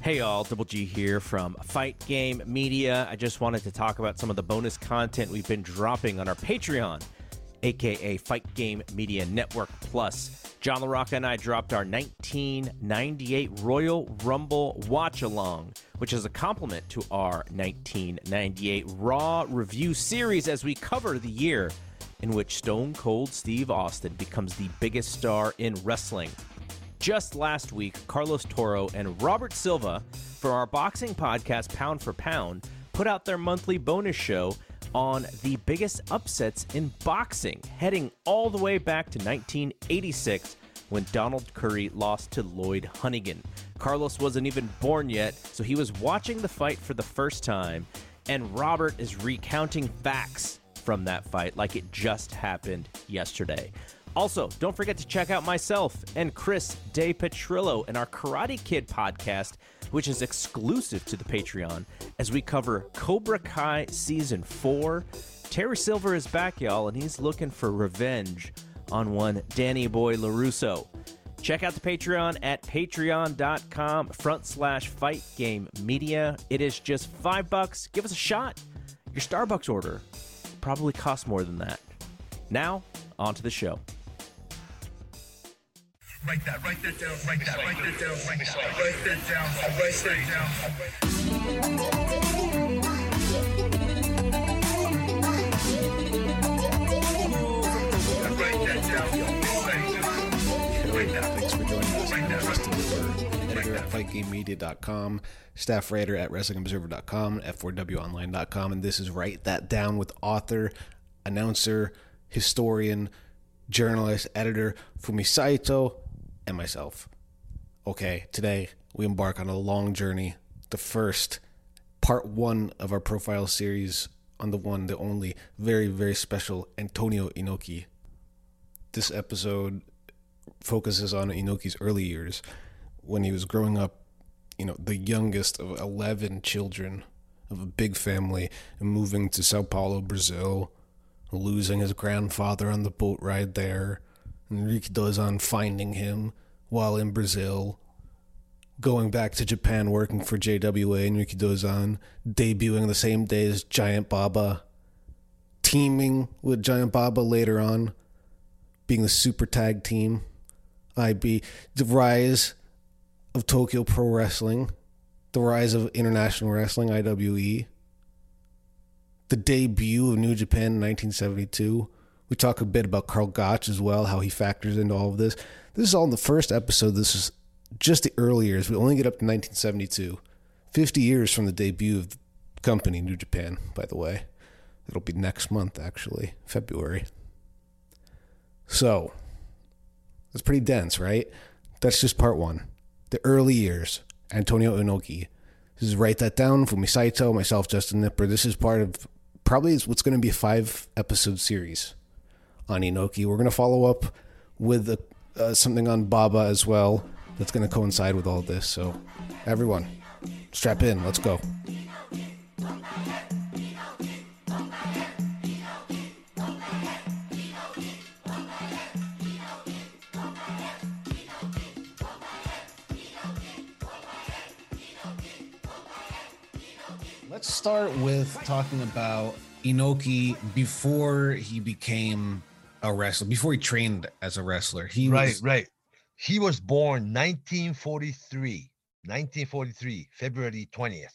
Hey y'all, Double G here from Fight Game Media. I just wanted to talk about some of the bonus content we've been dropping on our Patreon, aka Fight Game Media Network Plus. John LaRocca and I dropped our 1998 Royal Rumble Watch Along, which is a compliment to our 1998 Raw review series as we cover the year in which Stone Cold Steve Austin becomes the biggest star in wrestling. Just last week, Carlos Toro and Robert Silva for our boxing podcast, Pound for Pound, put out their monthly bonus show on the biggest upsets in boxing, heading all the way back to 1986 when Donald Curry lost to Lloyd Honeyghan. Carlos wasn't even born yet, so he was watching the fight for the first time, and Robert is recounting facts from that fight like it just happened yesterday. Also, don't forget to check out myself and Chris De Petrillo in our Karate Kid podcast, which is exclusive to the Patreon, as we cover Cobra Kai Season 4. Terry Silver is back, y'all, and he's looking for revenge on one Danny Boy LaRusso. Check out the Patreon at patreon.com front slash fight game media. It is just five bucks. Give us a shot. Your Starbucks order probably costs more than that. Now, on to the show. Write that, write that down, write that, write that down, write that, write that down, write that down. Write that down. Write that. Thanks for joining us. I'm Justin Whitmer, editor at FightGameMedia.com, staff writer at WrestlingObserver.com, F4WOnline.com, and this is Write That Down with author, announcer, historian, journalist, editor Fumi Saito, and myself. Okay, today we embark on a long journey, the first part one of our profile series on the one, the only, very, very special Antonio Inoki. This episode focuses on Inoki's early years when he was growing up, you know, the youngest of 11 children of a big family and moving to Sao Paulo, Brazil, losing his grandfather on the boat ride there, Rikidozan finding him while in Brazil, going back to Japan working for JWA, and Rikidozan, debuting the same day as Giant Baba, teaming with Giant Baba later on, being the super tag team, IB, the rise of Tokyo Pro Wrestling, the rise of international wrestling, IWE, the debut of New Japan in 1972. We talk a bit about Karl Gotch as well, how he factors into all of this. This is all in the first episode. This is just the early years. We only get up to 1972, 50 years from the debut of the company, New Japan, by the way. It'll be next month, actually, February. So, that's pretty dense, right? That's just part one. The early years, Antonio Inoki. This is Write That Down Fumi Saito, myself, Justin Nipper. This is part of probably what's going to be a five episode series on Inoki. We're going to follow up with uh, something on Baba as well that's going to coincide with all this. So, everyone, strap in. Let's go. Let's start with talking about Inoki before he became a wrestler, before he trained as a wrestler. He Right, was right. He was born 1943. 1943, February 20th.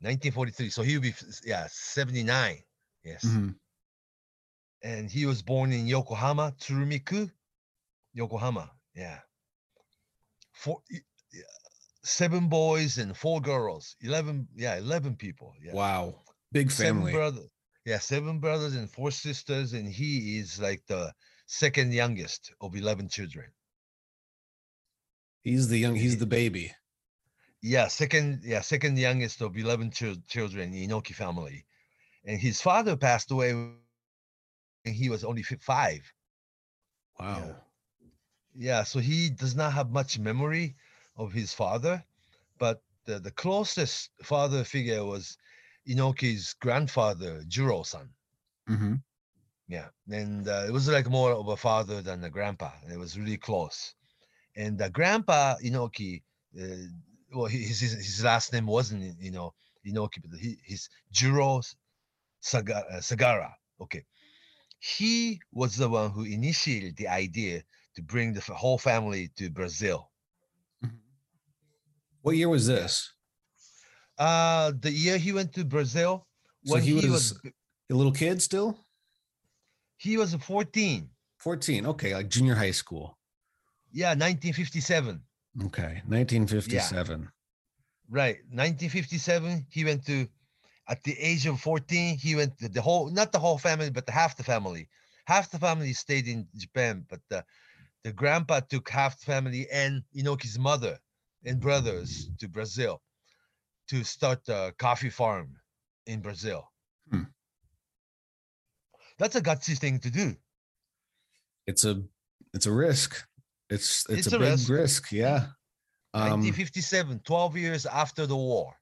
1943. So he'll be yeah 79. Yes. Mhm. And he was born in Yokohama, Tsurumiku, Yokohama. Yeah. Four, seven boys and four girls. 11, yeah, 11 people. Yeah. Wow. Big family. Seven brother. Yeah, seven brothers and four sisters, and he is like the second youngest of 11 children. He's the young. He's the baby. Yeah, second, yeah, second youngest of 11 chil- children in Inoki family. And his father passed away when he was only five. Wow. Yeah, so he does not have much memory of his father, but the, the closest father figure was Inoki's grandfather, Juro-san. hmm Yeah, and uh, it was like more of a father than a grandpa. It was really close. And the grandpa Inoki, uh, well, his, his his last name wasn't you know Inoki, but he, his Juro Saga, uh, Sagara. Okay, he was the one who initiated the idea to bring the whole family to Brazil. What year was this? Uh the year he went to Brazil, So when he he, was, was- A little kid still? he was 14. 14. Okay, like junior high school. Yeah, 1957. Okay, 1957. Right. 1957, he went to, at the age of 14, he went to the whole, not the whole family, but the half the family. Half the family stayed in Japan, but the, the grandpa took half the family and Inoki's mother and brothers to Brazil to start a coffee farm in Brazil. Hmm. That's a gutsy thing to do. It's a it's a risk. It's it's, It's a, a big risk. risk. Yeah. Um, 1957, 12 years after the war.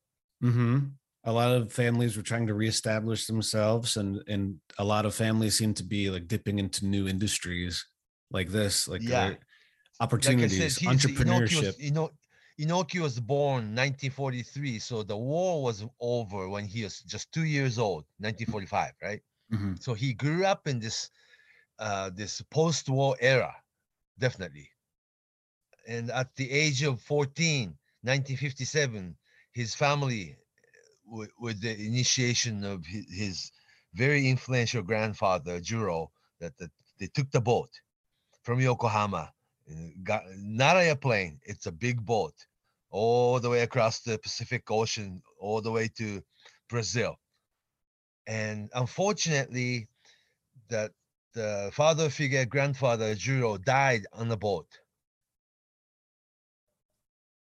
mhm. A lot of families were trying to reestablish themselves, and and a lot of families seem to be like dipping into new industries like this, like Yeah. opportunities, Inoki entrepreneurship. was, Ino- Inoki was born 1943, so the war was over when he was just two years old, 1945, right? Mhm. So he grew up in this uh, this post-war era, definitely. And at the age of 14, 1957, his family, with, with the initiation of his, his very influential grandfather Juro, that, they took the boat from Yokohama, uh, got not a plane, it's a big boat, all the way across the Pacific Ocean, all the way to Brazil. And unfortunately, that the father figure, grandfather Juro, died on the boat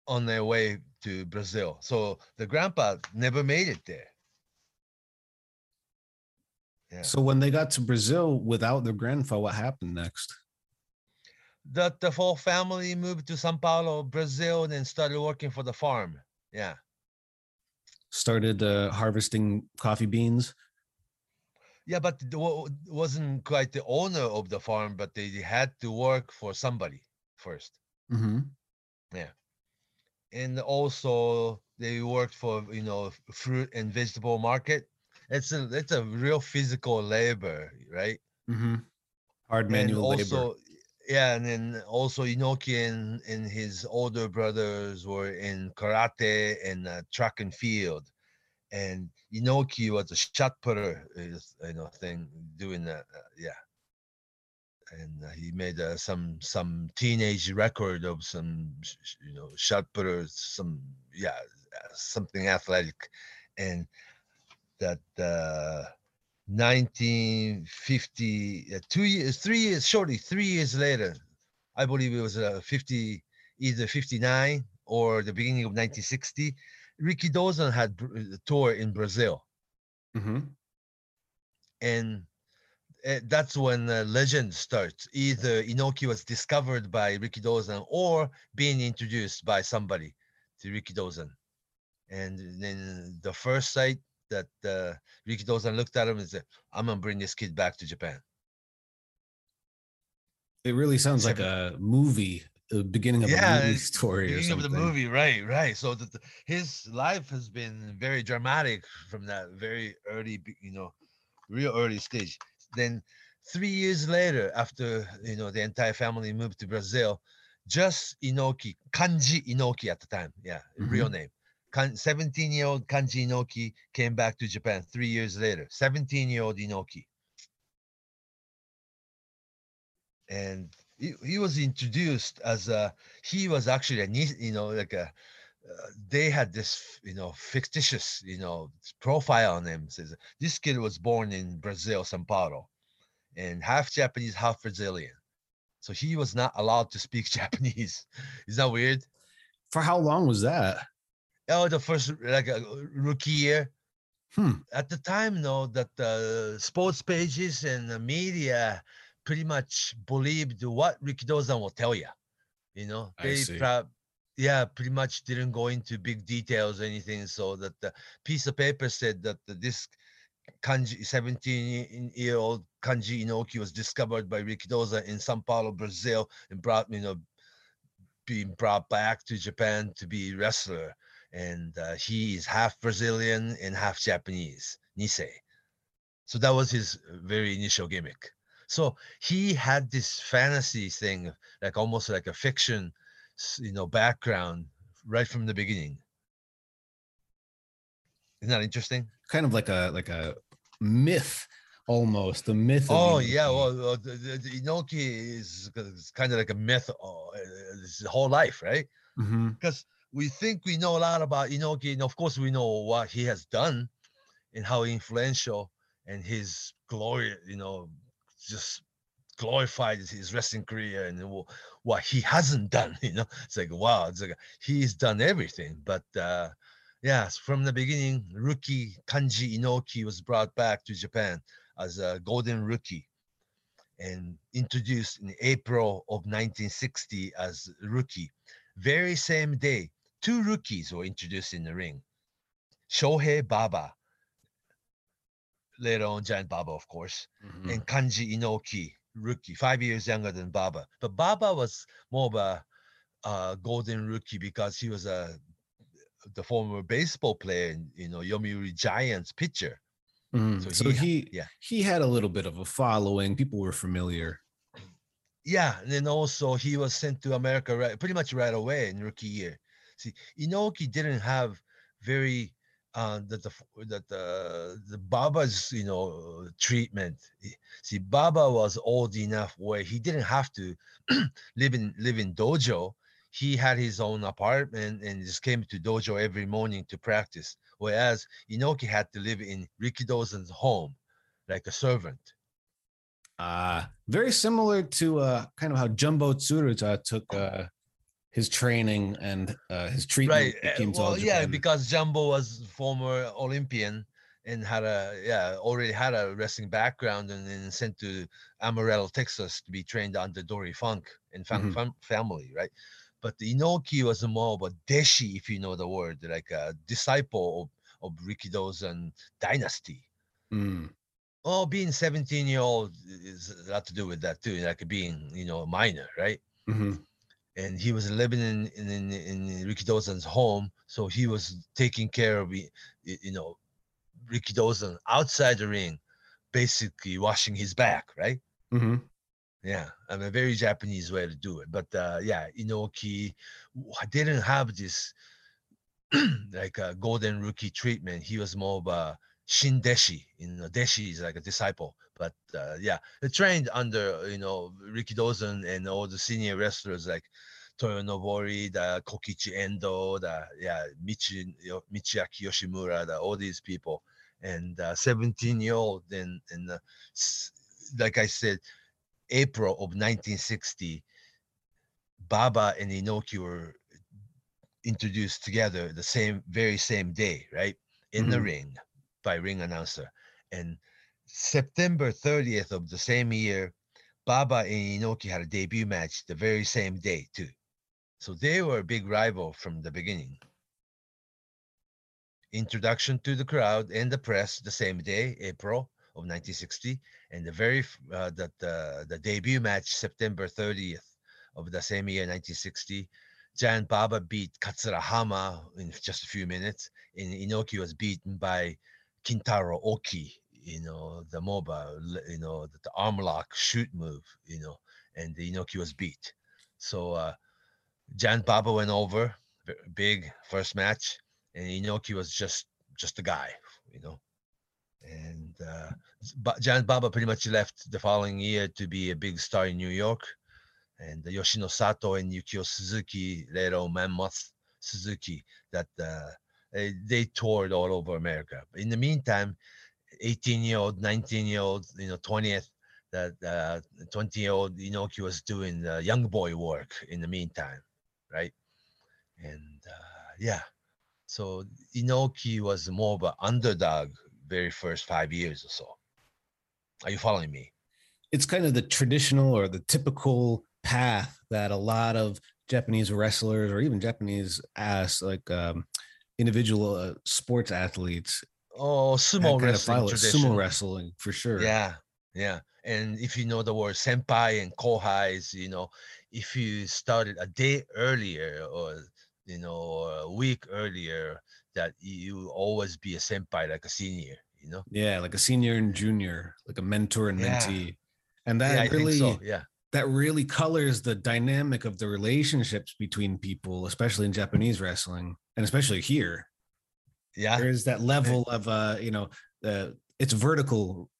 on their way to Brazil. So the grandpa never made it there. Yeah. So when they got to Brazil without their grandfather, what happened next? That the whole family moved to Sao Paulo, Brazil, and then started working for the farm. Yeah. Started uh, harvesting coffee beans. Yeah, but it wasn't quite the owner of the farm, but they had to work for somebody first. hmm Yeah, And also they worked for, you know, fruit and vegetable market. It's a it's a real physical labor, right? hmm Hard and manual also labor. Yeah and then also inoki and, and his older brothers were in karate and uh, track and field and inoki was a shot putter you know thing doing that uh, yeah. And uh, he made uh, some some teenage record of some you know shot putters some yeah something athletic and that uh 1950 uh, two years three years shortly three years later i believe it was uh, 50 either 59 or the beginning of 1960 Rikidozan had a tour in brazil. Hmm and uh, that's when uh, legend starts. Either inoki was discovered by Rikidozan or being introduced by somebody to Rikidozan. And then the first sight that uh, Rikidozan looked at him and said i'm gonna bring this kid back to japan It really sounds like a movie, the beginning of a movie story or beginning of the movie, right, right. So the, the- his life has been very dramatic from that very early, you know, real early stage. Then three years later, after you know the entire family moved to Brazil, just Inoki, Kanji Inoki at the time. Yeah, real name. 17 year old Kanji Inoki came back to Japan three years later. 17 year old Inoki. And he, he was introduced as a, he was actually a, you know, like a, uh, they had this, you know, fictitious, you know, profile on him. Says this kid was born in Brazil, Sao Paulo, and half Japanese, half Brazilian. So he was not allowed to speak Japanese. Is that weird? For how long was that? Oh, the first like a rookie year. Hmm. At the time, though, that the sports pages and the media pretty much believed what Rikidozan will tell you. You know, I they yeah, pretty much didn't go into big details or anything. So that the piece of paper said that the, this kanji 17 year old kanji inoki was discovered by rikidoza in sao paulo brazil and brought you know being brought back to japan to be wrestler and uh, he is half brazilian and half japanese nisei so that was his very initial gimmick so he had this fantasy thing like almost like a fiction you know background right from the beginning isn't that interesting Kind of like a like a myth almost. The myth. Oh Inoki. yeah, well, well the, the, the Inoki is kind of like a myth uh, his whole life, right? Mhm. Because we think we know a lot about Inoki, and of course we know what he has done and how influential and his glory, you know, just glorified his- wrestling career and what he hasn't done. You know, it's like wow, it's like he's done everything, but. uh Yes, from the beginning, rookie Kanji Inoki was brought back to Japan as a golden rookie and introduced in April of 1960 as rookie. Very same day, two rookies were introduced in the ring. Shohei Baba, later on Giant Baba, of course, Mhm. and Kanji Inoki, rookie, five years younger than Baba. But Baba was more of a uh, golden rookie because he was a the former baseball player and you know Yomiuri Giants pitcher. Mhm. So So, he- he yeah. he had a little bit of a following. People were familiar. Yeah, and then also he was sent to America right pretty much right away in rookie year. See, Inoki didn't have very uh that the that the the Baba's you know treatment. See, Baba was old enough where he didn't have to live in live in dojo. He had his own apartment and just came to dojo every morning to practice. Whereas Inoki had to live in Rikidozan's home, like a servant. Uh very similar to uh kind of how Jumbo Tsuruta took uh his training and uh his treatment right to well yeah because jumbo was former olympian and had a yeah already had a wrestling background and then sent to amarillo texas to be trained under dory funk and fam- Mhm. fam- family right but the inoki was more of a deshi if you know the word like a disciple of, of rikidozan dynasty Mm, oh being 17 year old is a lot to do with that too like being you know a minor right mhm. And he was living in in in, in Rikidozan's home, so he was taking care of you know Ricky Rikidozan outside the ring, basically washing his back, right? Mhm. Yeah, I mean, a very Japanese way to do it. But uh, yeah, Inoki didn't have this like a golden rookie treatment. He was more of a shindeshi. You know, deshi is like a disciple. But uh, yeah, they trained under you know Ricky Rikidozan and all the senior wrestlers like Toyo Nobori, the Kokichi Endo, the yeah Michi Michiaki Yoshimura, the, all these people, and uh, 17 year old and and uh, like I said, April of 1960, Baba and Inoki were introduced together the same very same day, right? In the Mhm. ring by ring announcer. And September 30th of the same year, Baba and Inoki had a debut match the very same day, too. So they were a big rival from the beginning. Introduction to the crowd and the press the same day, April of 1960, and the very uh, that uh, the debut match September 30th of the same year, 1960. Giant Baba beat Katsura Hama in just a few minutes, and Inoki was beaten by Kintaro Oki. You know the MOBA, you know the, the arm lock shoot move. You know, and Inoki was beat. So uh, Giant Baba went over, big first match, and Inoki was just just a guy, you know. And uh, but Giant Baba pretty much left the following year to be a big star in New York, and Yoshino Sato and Yukio Suzuki, later Mammoth Suzuki, that uh, they, they toured all over America. In the meantime, 18 year old, 19 year old, you know, 20th, that uh, 20 year old Inoki was doing the young boy work in the meantime, right? And uh, yeah, so Inoki was more of an underdog very first five years or so. Are you following me? It's kind of the traditional or the typical path that a lot of Japanese wrestlers or even Japanese ass like um, individual uh, sports athletes Oh, sumo wrestling sumo wrestling for sure. Yeah, yeah. And if you know the word senpai and kohais, you know, if you started a day earlier or you know a week earlier, that you always be a senpai like a senior. You know. Yeah, like a senior and junior, like a mentor and Yeah. mentee. And that yeah, really so. Yeah. that really colors the dynamic of the relationships between people, especially in Japanese wrestling and especially here. Yeah. There is that level of uh, you know, uh, it's vertical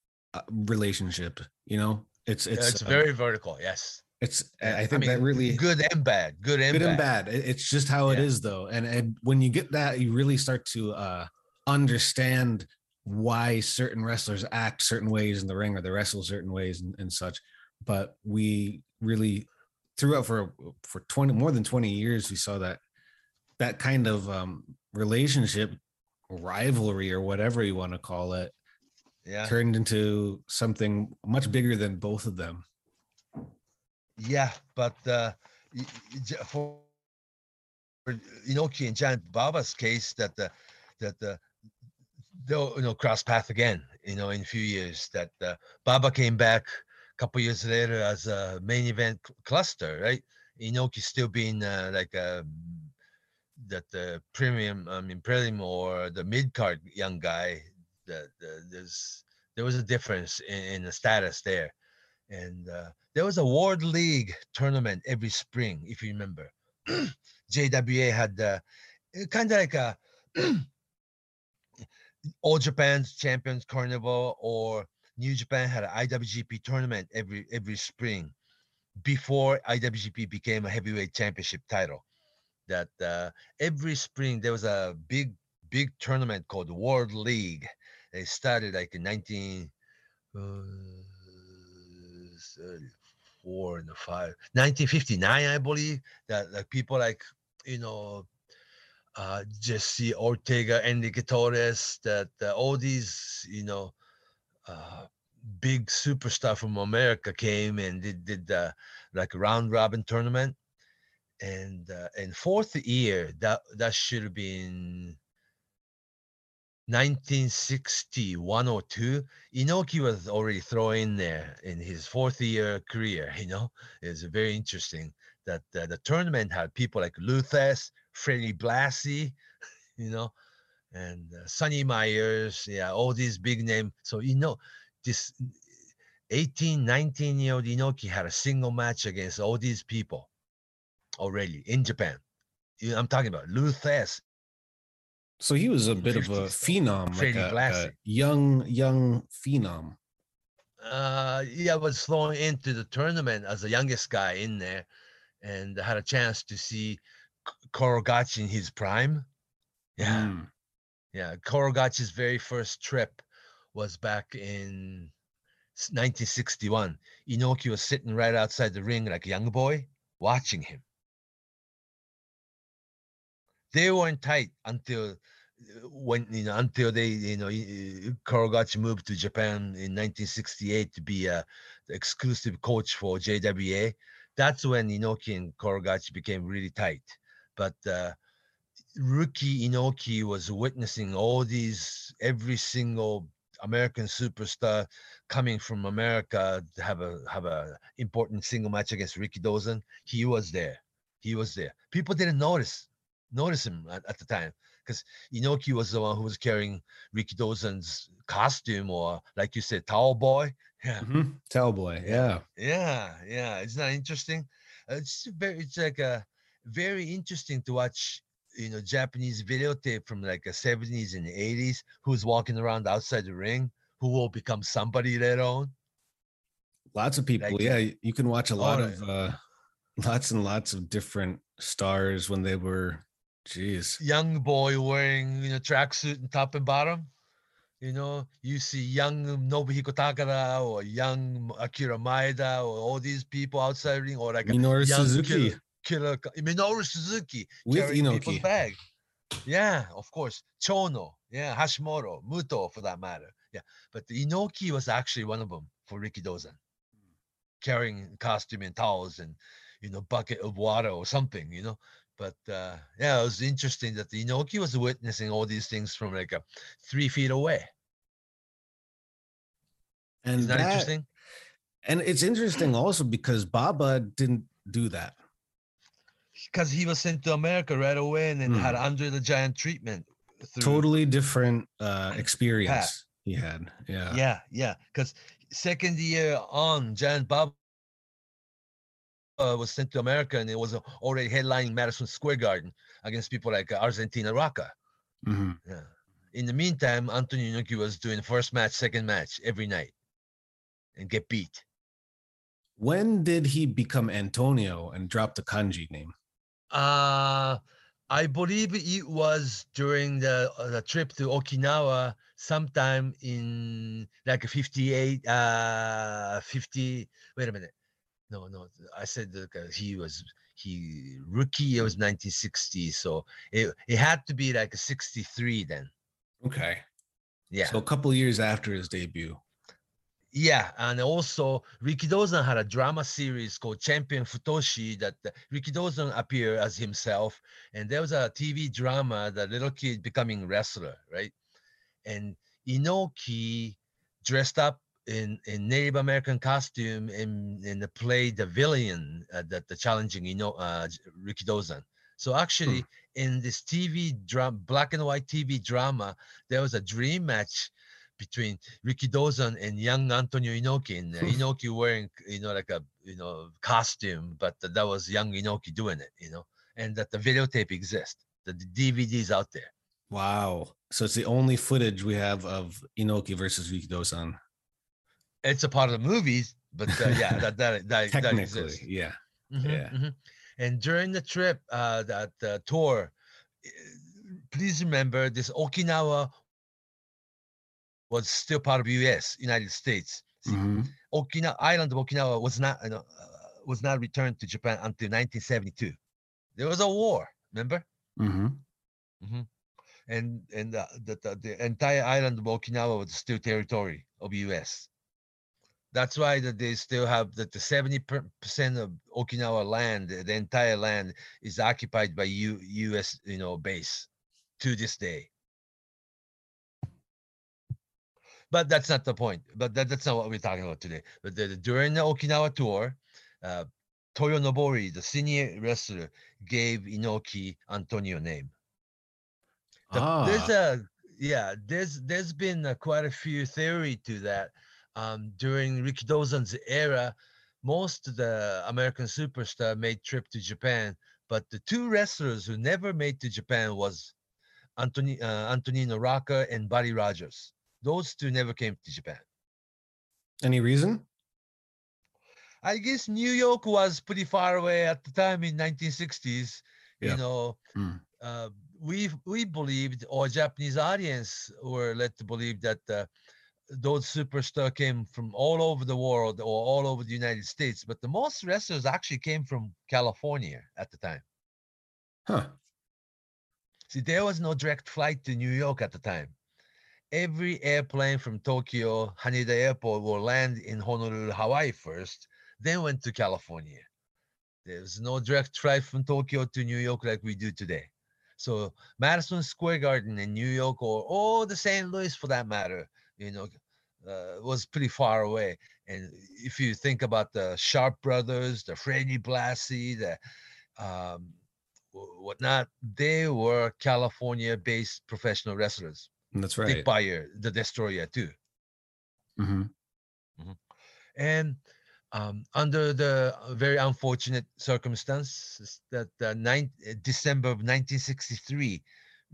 relationship, you know. It's It's, it's uh, very vertical. Yes. it's I think that mean, really good and bad. Good and good bad. and bad. It's just how it Yeah. is though. And and when you get that, you really start to uh understand why certain wrestlers act certain ways in the ring or they wrestle certain ways and, and such. But we really throughout for for 20 more than 20 years, we saw that that kind of um relationship rivalry or whatever you want to call it Yeah. turned into something much bigger than both of them. Yeah, but uh, y- y- j- for for Inoki and Giant Baba's case, that the that the they'll you know cross path again, you know, in a few years. That uh, Baba came back a couple years later as a main event cluster, right? Inoki still being uh, like a that the premium, I mean, prelim or the mid card young guy. That the, there's there was a difference in, in the status there, and uh, there was a World League tournament every spring, if you remember. JWA had uh, kind of like a All Japan's Champions Carnival or New Japan had an IWGP tournament every every spring before IWGP became a heavyweight championship title. That uh, every spring there was a big big tournament called World League. They started like in 19 uh, 34 and five 1959 i believe that like people like you know uh jesse ortega enrique torres that uh, all these you know uh big superstar from america came and did did the like round robin tournament. And uh, and fourth year that that should have been 1960 102 inoki was already thrown in there in his fourth year career you know it's very interesting that uh, the tournament had people like Lou Thesz, Freddie Blassie, you know, and uh, Sonny Myers, yeah, all these big name. So you know, this 18, 19 year old Inoki had a single match against all these people already in Japan. I'm talking about Lou Thesz. So he was a bit of a phenom, like a, a young, young phenom. Uh, yeah, was thrown into the tournament as the youngest guy in there, and had a chance to see Karl Gotch in his prime. Yeah. Mm. Yeah, Karl Gotch's very first trip was back in 1961. Inoki was sitting right outside the ring like a young boy, watching him. They weren't tight until uh, when you know until they you know y- y- moved to Japan in 1968 to be a exclusive coach for JWA. That's when Inoki and Karl Gotch became really tight. But uh, rookie Inoki was witnessing all these every single American superstar coming from America to have a have a important single match against Rikidozan. He was there. He was there. People didn't notice notice him at, at the time because Inoki was the one who was carrying Rikidozan's costume or like you said, towel boy. Yeah. Mhm. Tell boy, yeah. Yeah, yeah. It's not interesting. Uh, It's very. It's like a. very interesting to watch you know japanese videotape from like the 70s and 80s who's walking around outside the ring who will become somebody later on Lots of people. Like, yeah, you can watch a lot oh, of uh lots and lots of different stars when they were geez. young boy wearing you know tracksuit and top and bottom you know you see young Nobuhiko Takada or young akira maeda or all these people outside ring or like Minoru Suzuki killer, killer minoru suzuki with Inoki. bag. Yeah, of course. Chono, yeah, Hashimoto, Muto for that matter. Yeah, but the Inoki was actually one of them for Rikidozan, carrying costume and towels and you know bucket of water or something, you know. But uh, yeah, it was interesting that the Inoki was witnessing all these things from like a three feet away. And Isn't that, that, interesting? and it's interesting also because Baba didn't do that. Because he was sent to America right away and then had Hmm. under the giant treatment. Totally different uh experience he had. Yeah. Yeah, yeah. Because second year on, Giant Bob uh, was sent to America and it was already headlining Madison Square Garden against people like uh, Argentina Rocca. Mhm. Yeah. In the meantime, Antonio Inoki was doing first match, second match every night and get beat. When did he become Antonio and drop the kanji name? Uh, I believe it was during the, uh, the trip to Okinawa sometime in like 58, uh, 50. Wait a minute. No, no. I said that uh, he was he rookie. It was 1960. So it, it had to be like a 63 then. Okay. Yeah. So a couple years after his debut. Yeah, and also Rikidozan had a drama series called Champion Futoshi that uh, Rikidozan appeared as himself, and there was a TV drama, the little kid becoming wrestler, right? And Inoki dressed up in, in Native American costume in in the play the villain uh, that the challenging Ino, uh, Rikidozan. So actually, in this TV drama, black and white TV drama, there was a dream match between Rikidozan and young Antonio Inoki. And uh, Inoki wearing, you know, like a you know costume, but th- that was young Inoki doing it, you know, and that the videotape exists, the, the DVDs out there. Wow. So it's the only footage we have of Inoki versus Rikidozan. It's a part of the movies, but uh, yeah, that that that, that exists. yeah. Mhm, Yeah. mhm. And during the trip, uh, that uh, tour, eh, please remember this Okinawa was still part of U.S. United States. Mhm. Okinawa island of Okinawa was not you know, uh, was not returned to Japan until 1972. There was a war, remember? Mhm. And and uh, the, the the entire island of Okinawa was still territory of U.S. That's why that they still have that the 70 percent of Okinawa land, the entire land, is occupied by U, U.S. you know base to this day. But that's not the point. But that, that's not what we're talking about today. But the, during the Okinawa tour, uh, Toyo Nobori, the senior wrestler, gave Inoki Antonio name. The- There's Ah, a yeah. There's there's been uh, quite a few theory to that. Um, during Rikidozan's era, most of the American superstar made trip to Japan, but the two wrestlers who never made to Japan was Antoni, uh, Antonino Rocca and Buddy Rogers. Those two never came to Japan. any reason? I guess New York was pretty far away at the time in 1960s. Yeah. You know, Hmm. uh, we we believed, or Japanese audience were led to believe that uh, those superstars came from all over the world or all over the United States. But the most wrestlers actually came from California at the time. Huh. See, there was no direct flight to New York at the time. Every airplane from Tokyo, Haneda Airport will land in Honolulu, Hawaii first, then went to California. There's no direct flight from Tokyo to New York like we do today. So Madison Square Garden in New York, or or the St. Louis for that matter, you know, uh, was pretty far away. And if you think about the Sharp brothers, the Freddie Blassie, the um, wh- whatnot, they were California-based professional wrestlers. That's right. Dick. Beyer, the Destroyer, too. Mhm. And um, under the very unfortunate circumstances that uh, nine, uh, December of 1963,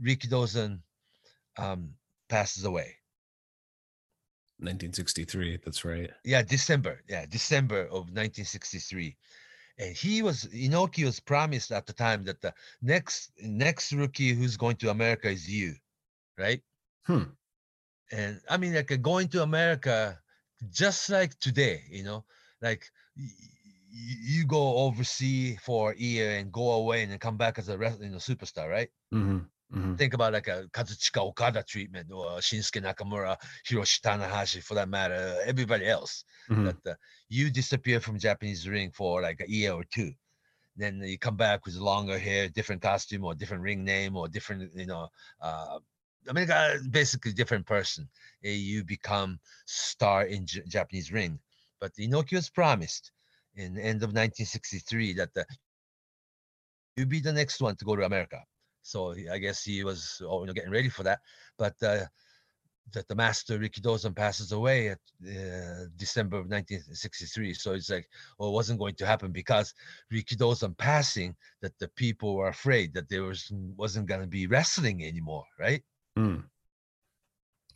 Rikidozan um, passes away. 1963. That's right. Yeah, December. Yeah, December of 1963. And he was Inoki was promised at the time that the next next rookie who's going to America is you, right? Hmm. And I mean, like going to America, just like today, you know, like you go overseas for a year and go away and then come back as a wrestling superstar, right? hmm hmm Think about like a Kazuchika Okada treatment or Shinsuke Nakamura, Hiroshi Tanahashi, for that matter, everybody else. hmm That uh, you disappear from Japanese ring for like a year or two, then you come back with longer hair, different costume, or different ring name, or different, you know, uh, I mean, uh, basically different person. eh, You become star in J- Japanese ring. But Inoki was promised in the end of 1963 that the, you'd be the next one to go to America. So I guess he was oh, you know, getting ready for that. But uh, that the master Rikidozan passes away at uh, December of 1963. So it's like, well, it wasn't going to happen because Rikidozan passing, that the people were afraid that there was wasn't going to be wrestling anymore, right? Mm.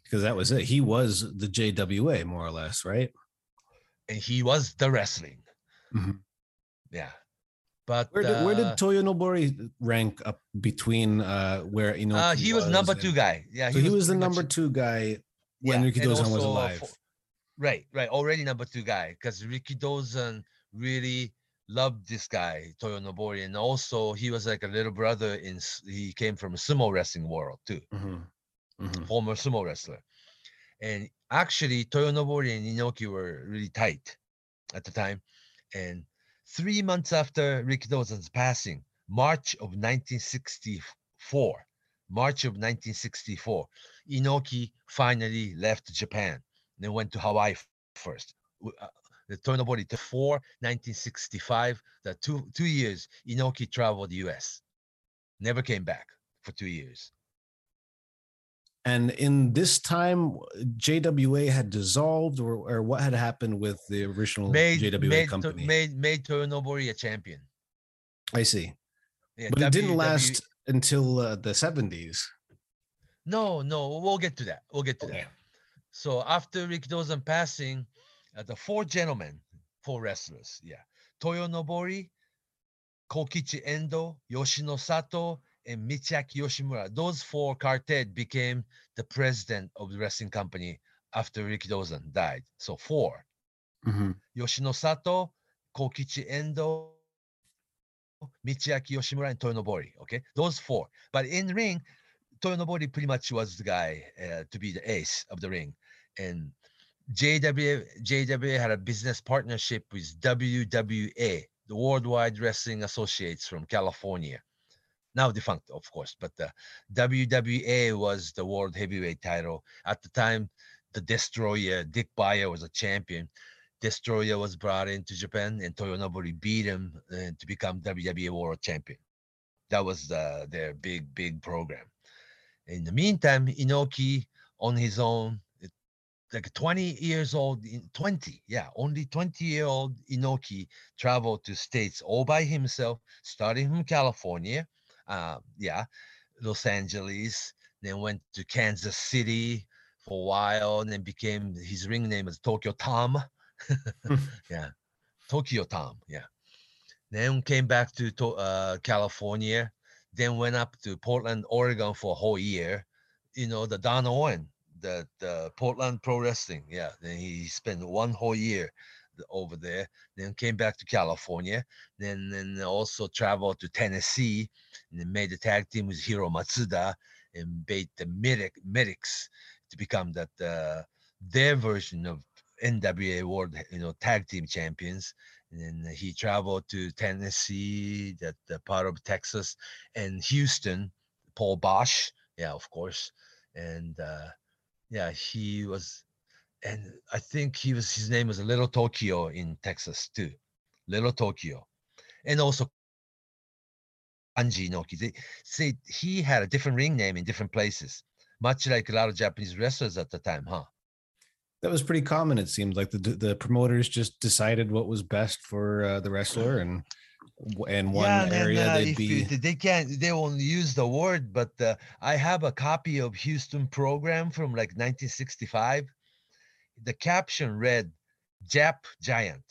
Because that was it. He was the JWA, more or less, right? And he was the wrestling, Mhm. yeah. But Where did, where did uh, Toyo Nobori rank up between uh, where you know uh, he was number two guy. Yeah, So he was the pretty much- number two guy when yeah, Ricky and Dozan was uh, alive. fo- right, right. Already number two guy because Rikidozan really loved this guy, Toyo Nobori. And also, he was like a little brother in, he came from a sumo wrestling world too, Mhm. Mhm. former sumo wrestler. And actually, Toyo Nobori and Inoki were really tight at the time. And three months after Rikidozan's passing, March of 1964, March of 1964, Inoki finally left Japan. Then went to Hawaii first. W- uh, The to four, 1965. The two two years Inoki traveled the U.S. Never came back for two years. And in this time, JWA had dissolved, or, or what had happened with the original Made JWA made, company? made made Toyonobori a champion. I see, Yeah, but it didn't last until uh, the seventies. No, no, we'll get to that. We'll get to Okay. that. So after Rikidozan passing, uh, the four gentlemen, four wrestlers, yeah, Toyo Nobori, Kokichi Endo, Yoshino Sato, and Michiaki Yoshimura. Those four quartet became the president of the wrestling company after Rick Dozan died. So four: Mhm. Yoshino Sato, Kokichi Endo, Michiaki Yoshimura, and Toyo Nobori. Okay, those four. But in ring, Toyo Nobori pretty much was the guy uh, to be the ace of the ring. And JW, JWA had a business partnership with WWA, the Worldwide Wrestling Associates from California. Now defunct, of course, but the WWA was the world heavyweight title. At the time, the Destroyer, Dick Beyer, was a champion. Destroyer was brought into Japan, and Toyo Nobori beat him uh, to become WWA World Champion. That was the, their big, big program. In the meantime, Inoki on his own, like 20 years old, in 20, yeah, only 20 year old Inoki traveled to states all by himself, starting from California, uh, yeah, Los Angeles, then went to Kansas City for a while, and then became his ring name was Tokyo Tom. yeah, Tokyo Tom, yeah. Then came back to, to uh, California, then went up to Portland, Oregon for a whole year. You know, the Don Owen, the, the Portland Pro Wrestling. Yeah. Then he spent one whole year over there. Then came back to California. Then then also traveled to Tennessee and then made a tag team with Hiro Matsuda and beat the medic medics to become that uh, their version of NWA World, you know, tag team champions. And then he traveled to Tennessee, that uh, part of Texas, and Houston. Paul Boesch, yeah, of course, and uh, yeah, he was, and I think he was his name was Little Tokyo in Texas too, Little Tokyo, and also Anji Inoki. They say he had a different ring name in different places, much like a lot of Japanese wrestlers at the time, huh? That was pretty common. It seemed like the the promoters just decided what was best for uh, the wrestler, and and one yeah, and area uh, they'd be. you- they can't they won't use the word but uh, i have a copy of houston program from like 1965 the caption read jap giant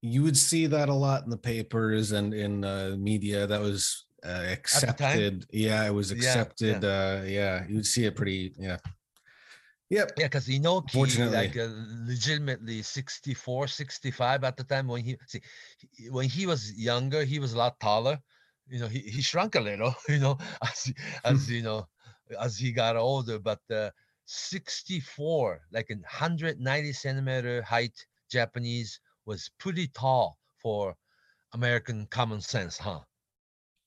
you would see that a lot in the papers and in uh, media. That was uh, accepted. Yeah, it was Yeah, yeah. accepted. Uh, yeah, you'd see it pretty. Yeah. Yep. yeah because inoki like uh, legitimately 64 65 at the time when he see when he was younger he was a lot taller you know he, he shrunk a little you know as as you know as he got older but uh 64 like a 190 centimeter height japanese was pretty tall for american common sense huh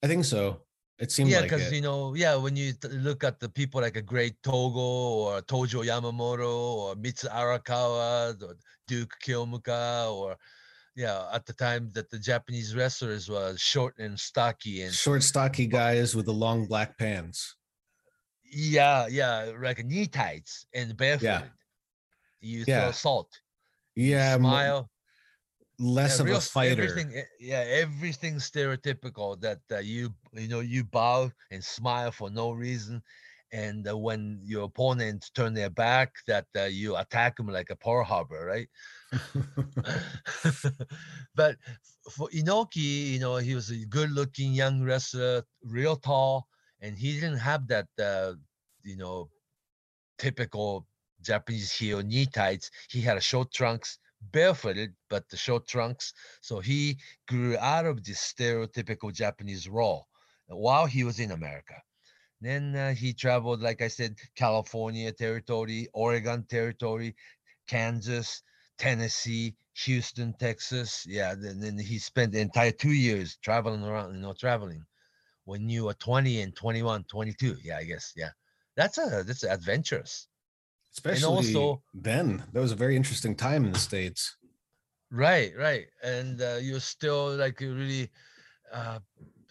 I think so. It seems yeah because it. you know yeah when you t- look at the people like a great togo or tojo yamamoto or mitsu arakawa or duke keomuka or yeah at the time that the japanese wrestlers were short and stocky and Short, stocky guys with the long black pants. yeah yeah like knee tights and barefooted you Yeah. throw salt Yeah, smile less yeah, of real a fighter. Everything, eh, yeah, everything stereotypical that uh, you you know you bow and smile for no reason, and uh, when your opponent turn their back, that uh, you attack them like a Pearl Harbor, right? but for Inoki, you know, he was a good-looking young wrestler, real tall, and he didn't have that, uh, you know, typical Japanese heel knee tights. He had a short trunks, barefooted, but the short trunks. So he grew out of this stereotypical Japanese role while he was in America. Then uh, he traveled, like I said, California territory, Oregon territory, Kansas, Tennessee, Houston, Texas. Yeah, then, then he spent the entire two years traveling around, you know, traveling when you were 20 and 21, 22. Yeah, I guess. Yeah. That's a that's adventurous. Especially also- then. That was a very interesting time in the States. Right, right. And uh, you're still like really uh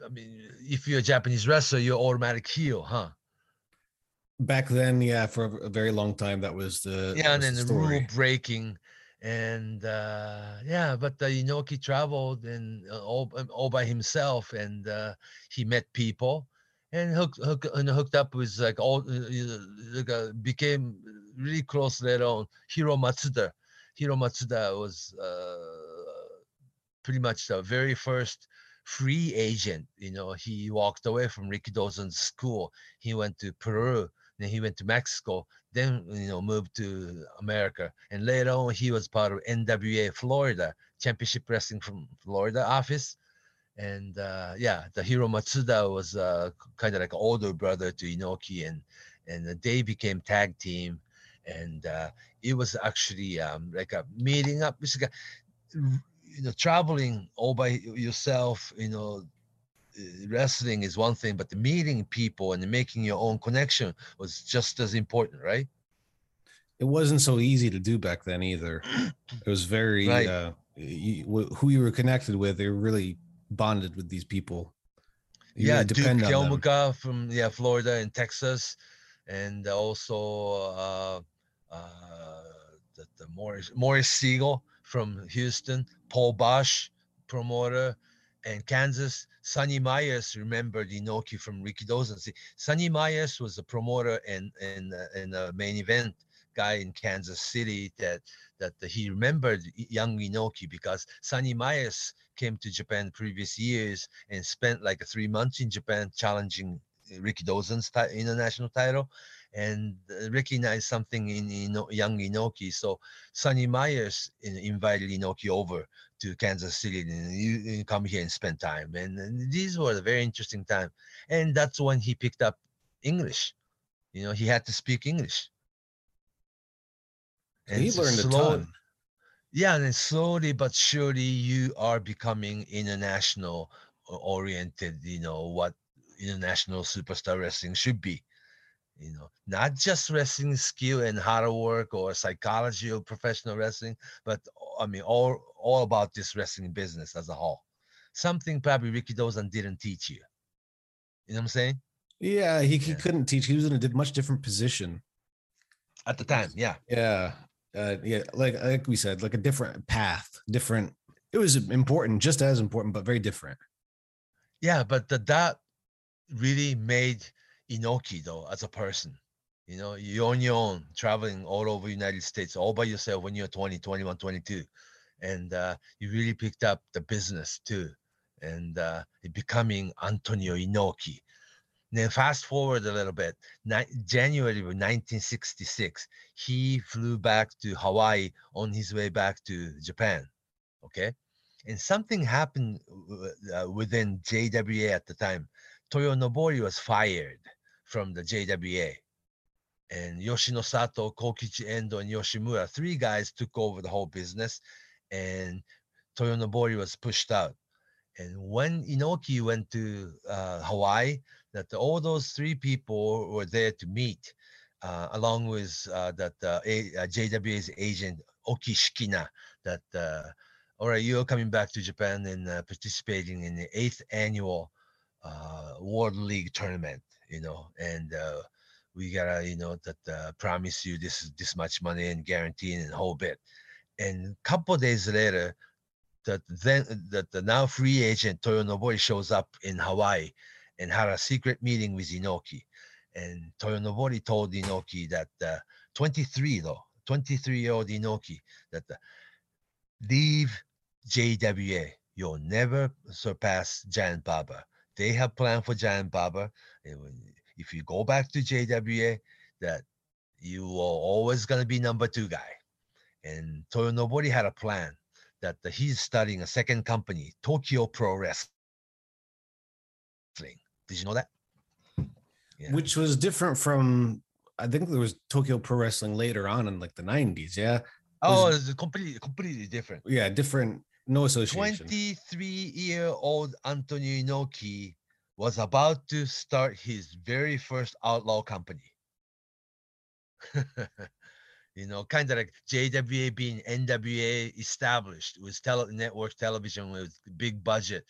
I mean, if you're a Japanese wrestler, you're automatic heel, huh? Back then, yeah, for a- very long time, that was the yeah, and then the the rule breaking, and uh, yeah, but uh, Inoki traveled and uh, all, um, all by himself, and uh, he met people, and hooked hook, and hooked up with like all uh, like, uh, became really close later on. Hiro Matsuda, Hiro Matsuda was uh, pretty much the very first free agent. You know, he walked away from Rikidozan's school. He went to Peru. Then he went to Mexico then you know moved to America, and later on he was part of NWA Florida Championship Wrestling from Florida office, and uh, yeah, the Hiro Matsuda was uh, kind of like older brother to Inoki, and and they became tag team, and uh, it was actually um, like a meeting up. It's like a, you know, traveling all by yourself, you know. uh, Wrestling is one thing, but the meeting people and making your own connection was just as important, right? It wasn't so easy to do back then either. It was very Right. uh, you, who you were connected with. They really bonded with these people. You yeah, really Duke depend on them. Keomuka from yeah Florida and Texas, and also uh, the, the Morris Morris Sigel from Houston, Paul Boesch, promoter, and Kansas. Sonny Myers remembered Inoki from Ricky. See, Sonny Myers was a promoter and and uh, and a main event guy in Kansas City that that he remembered young Inoki because Sonny Myers came to Japan previous years and spent like three months in Japan challenging uh, Rikidozan's ti- international title and uh, recognized something in Ino- young Inoki. So Sonny Myers in- invited Inoki over to Kansas City and you, come here and spend time. And, and these were a very interesting time. And that's when he picked up English. You know, he had to speak English. he so learned a ton. yeah, and slowly but surely you are becoming international oriented, you know, what international superstar wrestling should be. You know, not just wrestling skill and hard work or psychology of professional wrestling, but I mean all all about this wrestling business as a whole. Something probably Rikidozan didn't teach you. You know what I'm saying? Yeah, he, he Yeah. couldn't teach. He was in a much different position. At the time, yeah. Yeah, uh, yeah, like like we said, like a different path, different. It was important, just as important, but very different. Yeah, but the, that really made Inoki though as a person. You know, you're on your own, traveling all over United States, all by yourself when you're 20, 21, 22. And uh, you really picked up the business too. And uh, becoming Antonio Inoki. Then fast forward a little bit, ni- January of 1966, he flew back to Hawaii on his way back to Japan. Okay. And something happened uh, within JWA at the time. Toyo Nobori was fired from the JWA and Yoshinosato, Kokichi Endo, and Yoshimura, three guys took over the whole business, and Toyo Nobori was pushed out. And when Inoki went to uh, Hawaii, that all those three people were there to meet, uh, along with uh, that uh, A- uh, JWA's agent Oki Shikina. That uh, all right, you're coming back to Japan and participating in the eighth annual uh, World League tournament. You know, and uh, we gotta you know that uh, promise you this this much money and guaranteeing and whole bit. And a couple days later that then that the now free agent Toyo Nobori shows up in Hawaii and had a secret meeting with Inoki. And Toyo Nobori told Inoki that uh, 23 though 23 year old Inoki that uh, leave JWA you'll never surpass Giant Baba they have planned for Giant Baba if you go back to JWA, that you are always going to be number two guy. And Toyo Nobori had a plan that he's starting a second company, Tokyo Pro Wrestling. Did you know that? Yeah. Which was different from I think there was Tokyo Pro Wrestling later on in like the 90s, yeah. Oh, it's completely completely different. Yeah, different no association. 23 year old Antonio Inoki was about to start his very first outlaw company. you know, kind of like JWA being NWA established with tele- network television with big budget,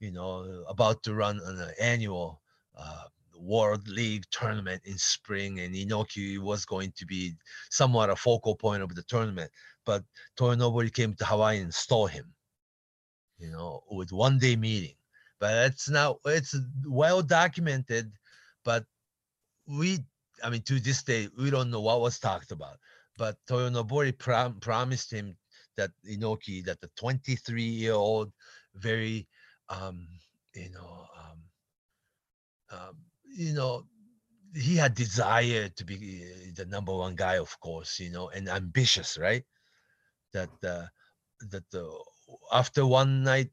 you know, about to run an annual uh, World League tournament in spring, and Inoki was going to be somewhat a focal point of the tournament. But Toyo Nobori came to Hawaii and stole him, you know, with one day meeting. But it's now it's well documented but we i mean to this day we don't know what was talked about. But toyo nobori prom- promised him that inoki that the 23 year old very um you know um, um you know he had desire to be uh, the number one guy of course you know and ambitious right? That uh, that the after one night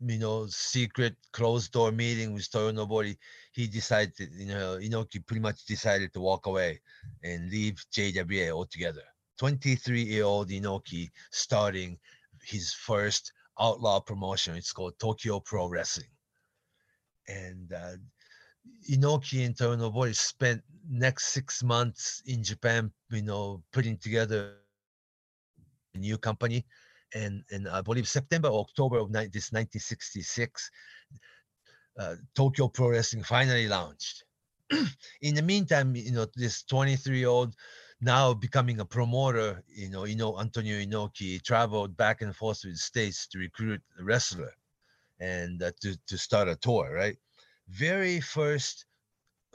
you know, secret closed door meeting with Toyo Nobori, he decided, you know, Inoki pretty much decided to walk away and leave JWA altogether. 23 year old Inoki starting his first outlaw promotion. It's called Tokyo Pro Wrestling. And uh, Inoki and Toyo Nobori spent next six months in Japan, you know, putting together a new company and in I believe September or October of this 1966, uh, Tokyo Pro Wrestling finally launched. in the meantime, you know, this 23 year old now becoming a promoter, you know, you know, Antonio Inoki traveled back and forth to the States to recruit a wrestler and uh, to, to start a tour, right? Very first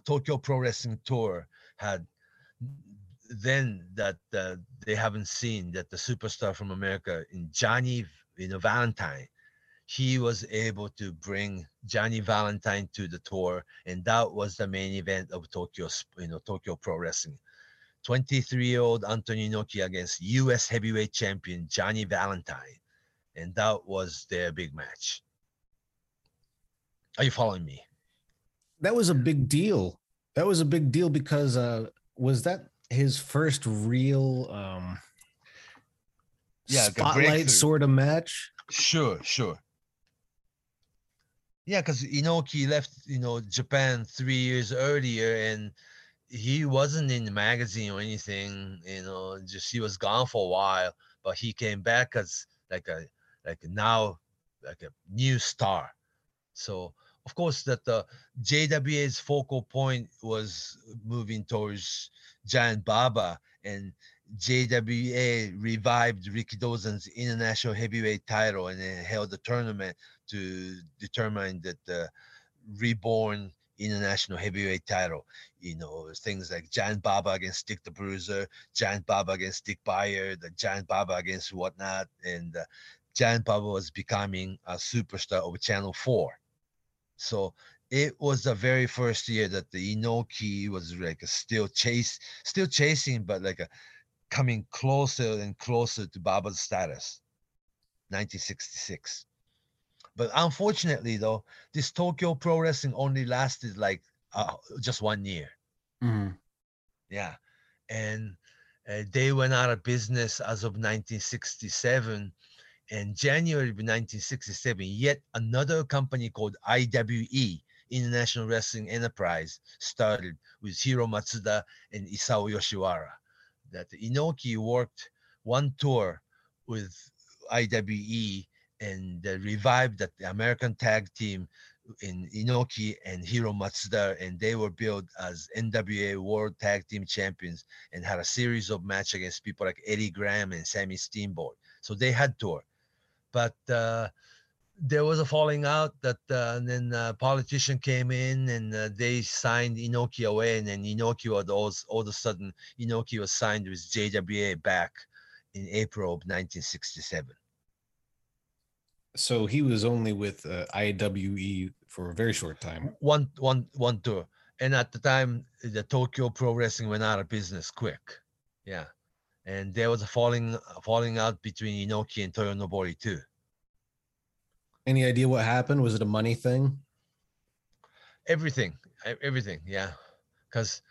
Tokyo Pro Wrestling tour had then that uh, they haven't seen that the superstar from America in Johnny, you know, Valentine, he was able to bring Johnny Valentine to the tour, and that was the main event of Tokyo, you know, Tokyo Pro Wrestling. 23-year-old Antonio Inoki against U.S. heavyweight champion Johnny Valentine, and that was their big match. Are you following me? That was a big deal. That was a big deal because uh was that his first real um Yeah, spotlight sort of match? Sure, sure. Yeah, because Inoki left, you know, Japan three years earlier, and he wasn't in the magazine or anything. You know, just he was gone for a while, but he came back as like a like now like a new star. So of course that the JWA's focal point was moving towards Giant Baba, and JWA revived Rikidozan's international heavyweight title and then held a tournament to determine that the reborn international heavyweight title. You know, things like Giant Baba against Dick the Bruiser, Giant Baba against Dick Beyer, the Giant Baba against whatnot, and uh, Giant Baba was becoming a superstar of Channel 4. So it was the very first year that the Inoki was like still chase, still chasing, but like a coming closer and closer to Baba's status. 1966. But unfortunately, though, this Tokyo Pro Wrestling only lasted like uh, just one year. Mhm. Yeah. And uh, they went out of business as of 1967. And January of 1967, yet another company called IWE, International Wrestling Enterprise, started with Hiro Matsuda and Isao Yoshihara. That Inoki worked one tour with IWE and uh, revived that the American tag team in Inoki and Hiro Matsuda, and they were billed as NWA World Tag Team Champions and had a series of matches against people like Eddie Graham and Sammy Steamboat. So they had tour, but uh, there was a falling out that uh, and then a politician came in and uh, they signed Inoki away, and then Inoki was all, all of a sudden Inoki was signed with JWA back in April of 1967. So he was only with uh, IWE for a very short time. one one one tour and at the time the tokyo pro wrestling went out of business quick yeah and there was a falling falling out between inoki and toyo nobori too Any idea what happened? Was it a money thing? everything everything yeah. Because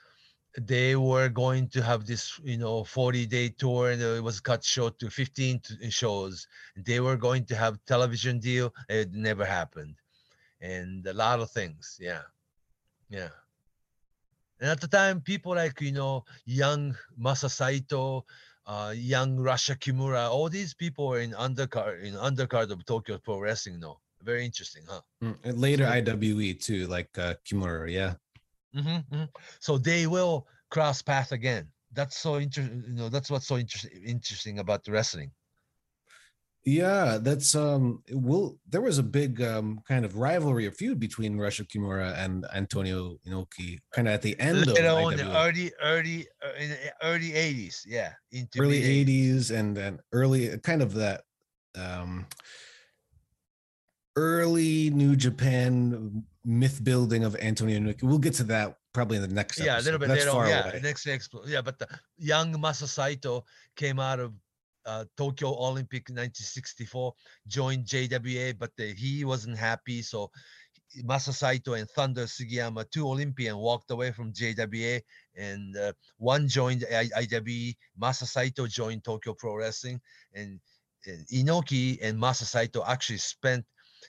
they were going to have this you know 40 day tour and it was cut short to 15 shows. They were going to have television deal it never happened. And a lot of things yeah. Yeah. And at the time people like you know young masa saito uh young rusher kimura all these people were in undercard in undercard of tokyo pro wrestling no very interesting huh Mm, and later IWE too, like uh, Kimura. Yeah. hmm So they will cross path again. That's so interesting. You know, that's what's so interesting interesting about the wrestling. Yeah, that's um will there was a big um kind of rivalry or feud between Rusher Kimura and Antonio Inoki kind of at the end of Later on, the early, early, uh, in the early '80s, yeah, into early mid-eighties. 80s and then early kind of that um early New Japan myth building of Antonio Inoki. We'll get to that probably in the next Yeah, a little bit That's later. on, yeah, away. next next. Yeah, but the young Masa Saito came out of uh, Tokyo Olympic 1964, joined JWA, but the, he wasn't happy, so Masa Saito and Thunder Sugiyama, two Olympian, walked away from JWA, and uh, one joined I- IWE. Masa Saito joined Tokyo Pro Wrestling, and, and Inoki and Masa Saito actually spent.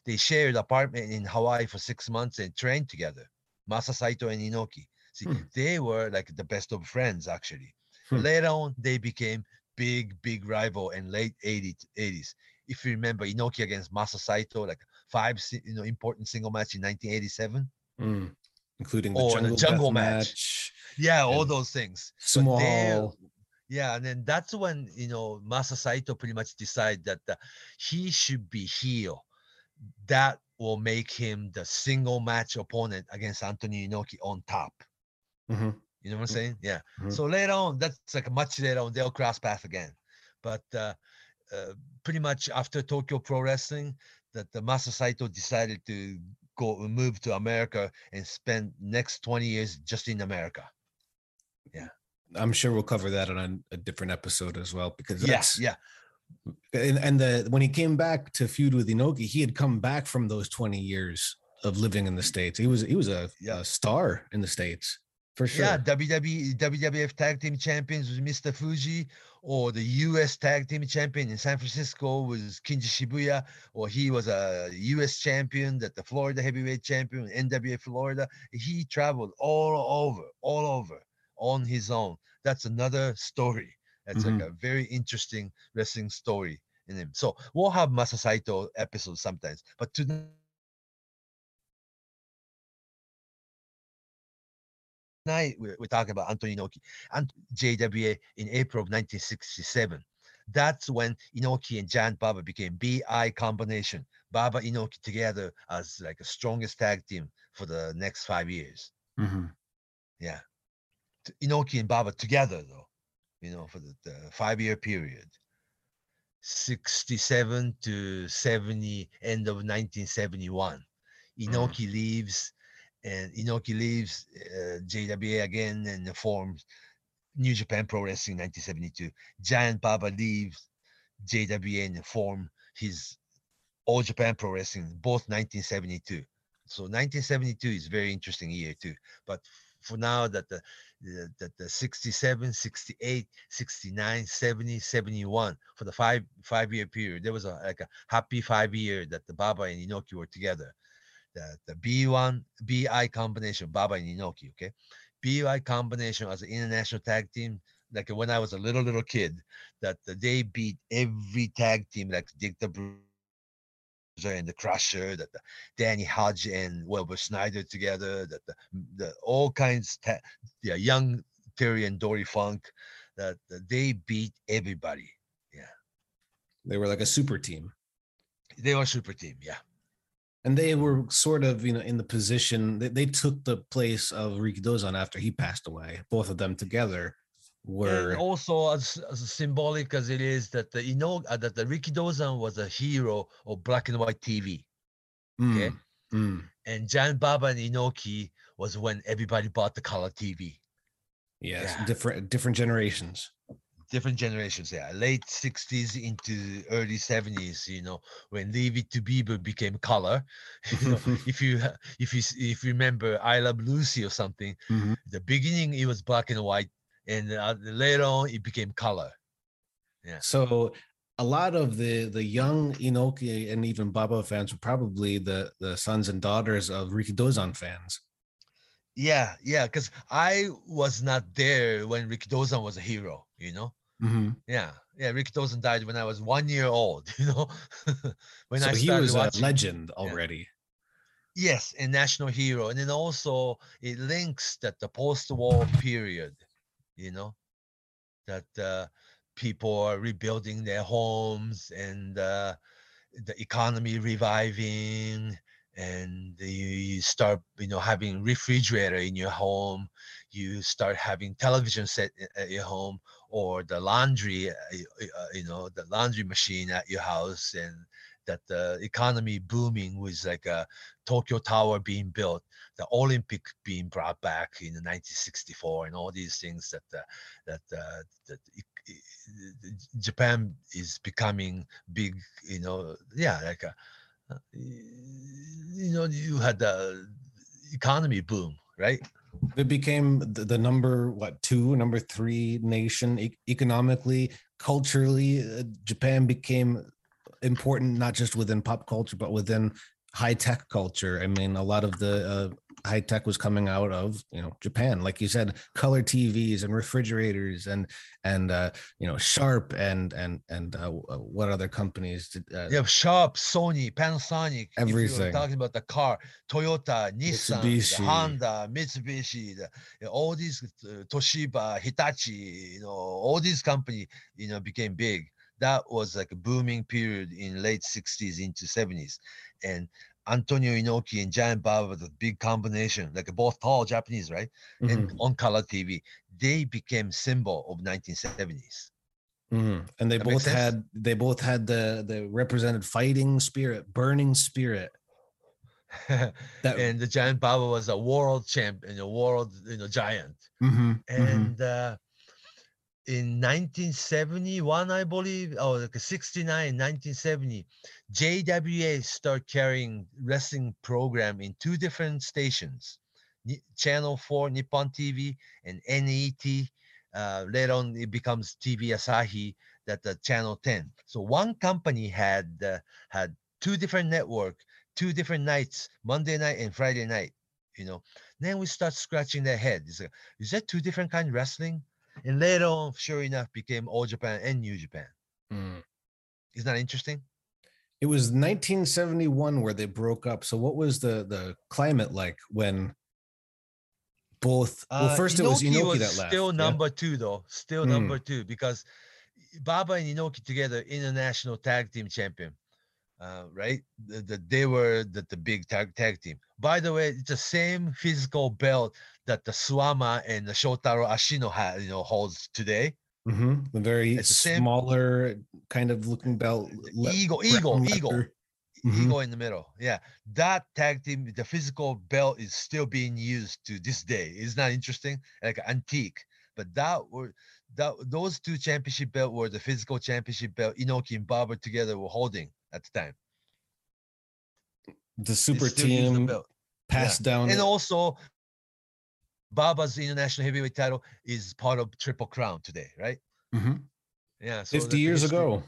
They shared apartment in Hawaii for six months and trained together. Masa Saito and Inoki. See, Hmm. they were like the best of friends actually. Hmm. Later on, they became big, big rival in late 80s. 80s. If you remember Inoki against Masa Saito, like five, you know, important single match in 1987. Mm, including the Oh, and the jungle, jungle match. match, Yeah, all those things. sumo hall. Yeah, and then that's when you know Masa Saito pretty much decided that uh, he should be heel. That will make him the single match opponent against Antonio Inoki on top. Mhm. You know what I'm saying? Yeah. Mhm. So later on, that's like much later on, they'll cross path again. But uh, uh, pretty much after Tokyo Pro Wrestling, that the Masa Saito decided to go move to America and spend next 20 years just in America. Yeah. I'm sure we'll cover that on a, different episode as well because Yeah, that's yeah. and, and the when he came back to feud with Inoki, he had come back from those 20 years of living in the states. He was he was a, Yeah. a star in the states for sure. Yeah, WWE, WWF Tag Team Champions was Mr. Fuji, or the US Tag Team Champion in San Francisco was Kinji Shibuya, or he was a US champion, that the Florida Heavyweight Champion, NWA Florida. He traveled all over, all over on his own. That's another story. That's like mm-hmm. a very interesting wrestling story in him. So we'll have Masa Saito episodes sometimes, but to tonight we're, we're talking about Antonio Inoki and JWA in April of 1967. That's when Inoki and Giant Baba became BI combination. Baba Inoki together as like a strongest tag team for the next five years. Mm-hmm. Yeah. Inoki and Baba together though, you know, for the, the five year period. 67 to 70, end of 1971. Inoki leaves and Inoki leaves uh, JWA again and forms New Japan Pro Wrestling 1972. Giant Baba leaves JWA and form his All Japan Pro Wrestling, both 1972. So 1972 is very interesting year too. But for now that the the, the 67 68 69 70 71 for the five five year period there was a like a happy five year that the baba and inoki were together the, the b1 bi combination baba and inoki okay bi combination as an international tag team like when i was a little little kid that they beat every tag team like dick the Bruiser and the Crusher, that the Danny Hodge and Wilbur Snyder together, that the, the all kinds, ta- yeah, young Terry and Dory Funk, that, that they beat everybody. Yeah, They were like a super team. they were super team. Yeah, And they were sort of, you know, in the position they, they took the place of Rikidozan after he passed away. Both of them together were and also as, as symbolic as it is that the you know uh, that the Rikidozan was a hero of black and white TV, okay. Mm, mm. and Giant Baba and Inoki was when everybody bought the color TV. yes, Yeah. different different generations. Different generations yeah late 60s into early 70s you know when leave it to beaver became color you know, if you if you if you remember i love lucy or something Mhm. the beginning it was black and white and uh, later on it became color yeah So a lot of the the young Inoki and even Baba fans were probably the the sons and daughters of Rikidozan fans. yeah yeah because i was not there when rikidozan was a hero you know Mhm. yeah yeah rikidozan died when i was one year old you know when so i he was a legend already. Yes, a national hero. And then also it links that the post-war period, you know, that uh, people are rebuilding their homes and uh, the economy reviving and you start, you know, having refrigerator in your home. You start having television set at your home or the laundry, uh, uh, you know, the laundry machine at your house and that the economy booming with like a Tokyo Tower being built, the Olympic being brought back in 1964, and all these things that that that e- the Japan is becoming big. You know, yeah, like a, uh, you know, you had the economy boom, right? It became the, the number what two, number three nation e- economically, culturally. Uh, Japan became important not just within pop culture but within high tech culture. I mean, a lot of the uh, high tech was coming out of you know Japan, like you said, color TVs and refrigerators and and uh, you know Sharp and and and uh, uh, what other companies? Did, uh, You have Sharp, Sony, Panasonic. Everything. talking about the car, Toyota, Nissan, Mitsubishi. Honda, Mitsubishi, the, you know, all these uh, Toshiba, Hitachi, you know, all these companies, you know, became big. That was like a booming period in late 60s into 70s. And Antonio Inoki and Giant Baba, the big combination, like both tall Japanese, right? And mhm, on color TV, they became symbol of 1970s. mhm. And they That both had they both had the the represented fighting spirit, burning spirit. That and the giant baba was a world champ and a world you know giant. Mhm, mhm. And uh, in 1971, I believe, or like 69, 1970, JWA start carrying wrestling program in two different stations, Channel 4 Nippon TV and NET. Uh, later on, it becomes TV Asahi, that the Channel 10. So one company had uh, had two different network, two different nights, Monday night and Friday night. You know, then we start scratching their head. Is is that two different kind of wrestling? And later on, sure enough, became All Japan and New Japan. Mm. Isn't that interesting? It was 1971 where they broke up. So what was the the climate like when both. Well, Uh, first it was Inoki Inoki that left. Still yeah? number two though. Still Hmm. number two because Baba and Inoki together, international tag team champion. Uh, right? The, the, they were the, the big tag tag team. By the way, it's the same physical belt that the Suwama and the Shotaro Ashino had, you know, holds today. Mhm. The very It's the same- smaller kind of looking belt. le- Eagle, Eagle, brown Eagle. leather. Mhm. Ego in the middle. Yeah. That tag team, the physical belt is still being used to this day. Isn't that interesting? Like antique. But that were that those two championship belt were the physical championship belt Inoki and Baba together were holding at the time. The super the team belt. passed down. And also Baba's international heavyweight title is part of Triple Crown today, right? Mm-hmm. Yeah. so 50 years history. ago.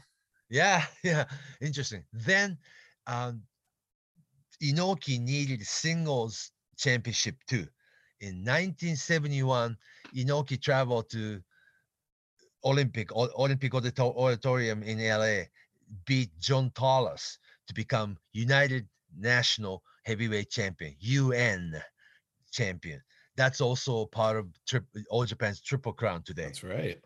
Yeah, yeah, interesting. Then um, Inoki needed singles championship too. In 1971, Inoki traveled to Olympic O- Olympic Auditorium in LA, beat John Tolos to become United National Heavyweight Champion, UN champion. That's also part of trip, All Japan's Triple Crown today. That's right.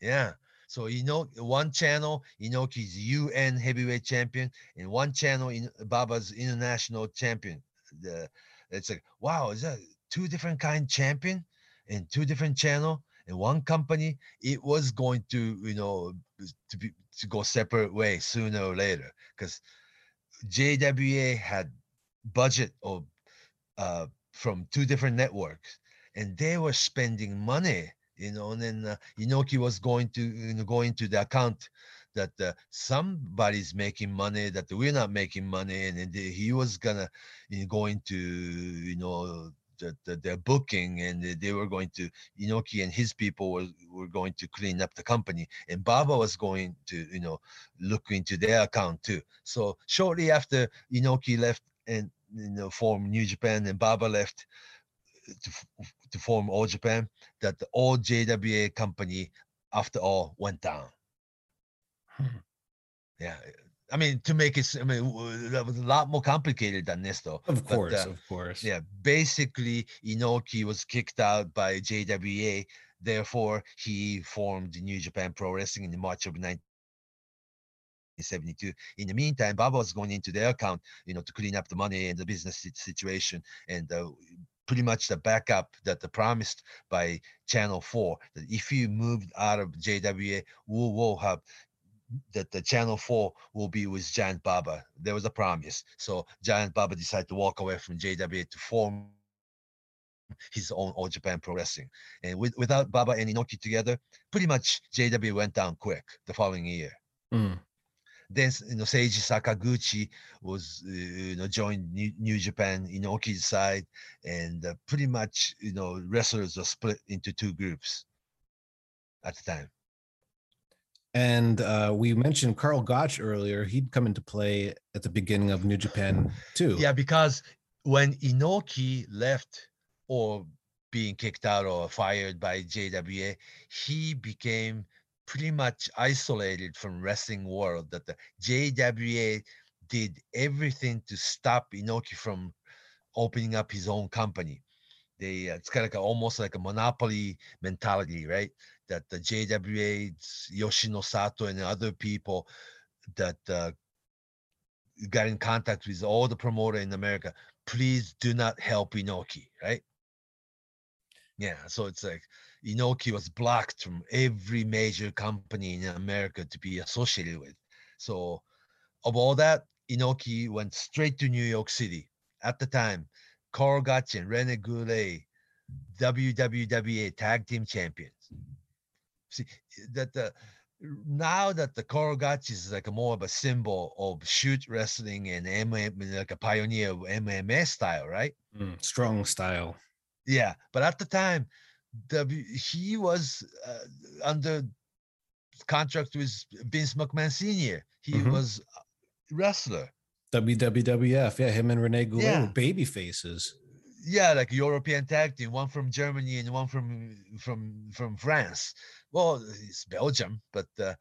Yeah. So you know, one channel Inoki's UN heavyweight champion, and one channel in Baba's international champion. The it's like wow, is that two different kind champion and two different channel and one company? It was going to you know to be to go separate way sooner or later because JWA had budget of uh, from two different networks, and they were spending money you know, and then uh, Inoki was going to you know, go into the account that uh, somebody's making money that we're not making money, and the- he was gonna you know, go into you know the, the, their booking, and they- were going to Inoki and his people were, were going to clean up the company, and Baba was going to you know look into their account too. So shortly after Inoki left and you know formed New Japan, and Baba left to, to form All Japan, that the old JWA company, after all, went down. Hmm. Yeah, I mean to make it, I mean that was a lot more complicated than this, though. Of But, course, uh, of course. yeah, basically Inoki was kicked out by JWA. Therefore, he formed New Japan Pro Wrestling in March of 1972. In the meantime, Baba was going into their account, you know, to clean up the money and the business situation, and uh, pretty much the backup that the promised by Channel Four that if you moved out of JWA, we will have that the channel 4 will be with giant baba. There was a promise. So giant baba decided to walk away from jwa to form his own all japan pro wrestling. And with, without baba and inoki together pretty much jw went down quick the following year. Mm. then you know seiji sakaguchi was uh, you know joined new, new japan inoki's side and uh, pretty much you know wrestlers were split into two groups at the time And uh, we mentioned Karl Gotch earlier. He'd come into play at the beginning of New Japan too. Yeah, because when Inoki left or being kicked out or fired by JWA, he became pretty much isolated from wrestling world. That the JWA did everything to stop Inoki from opening up his own company. They uh, it's kind of like a, almost like a monopoly mentality, right? That the JWA, Yoshinosato, and other people that uh, got in contact with all the promoter in America. Please do not help Inoki, right? Yeah, so it's like Inoki was blocked from every major company in America to be associated with. So, of all that, Inoki went straight to New York City. At the time, Karl and Rene Goulet, WWWA Tag Team Champions. See that the now that the Karl Gotch is like a more of a symbol of shoot wrestling and MMA, like a pioneer of MMA style, right? Mm, strong style. Yeah, but at the time, W he was uh, under contract with Vince McMahon Senior. He Mhm. was a wrestler. WWF. Yeah, him and Renee Goulet Yeah. baby faces. Yeah, like European tag team, one from Germany and one from from from France. Well, it's Belgium, but uh,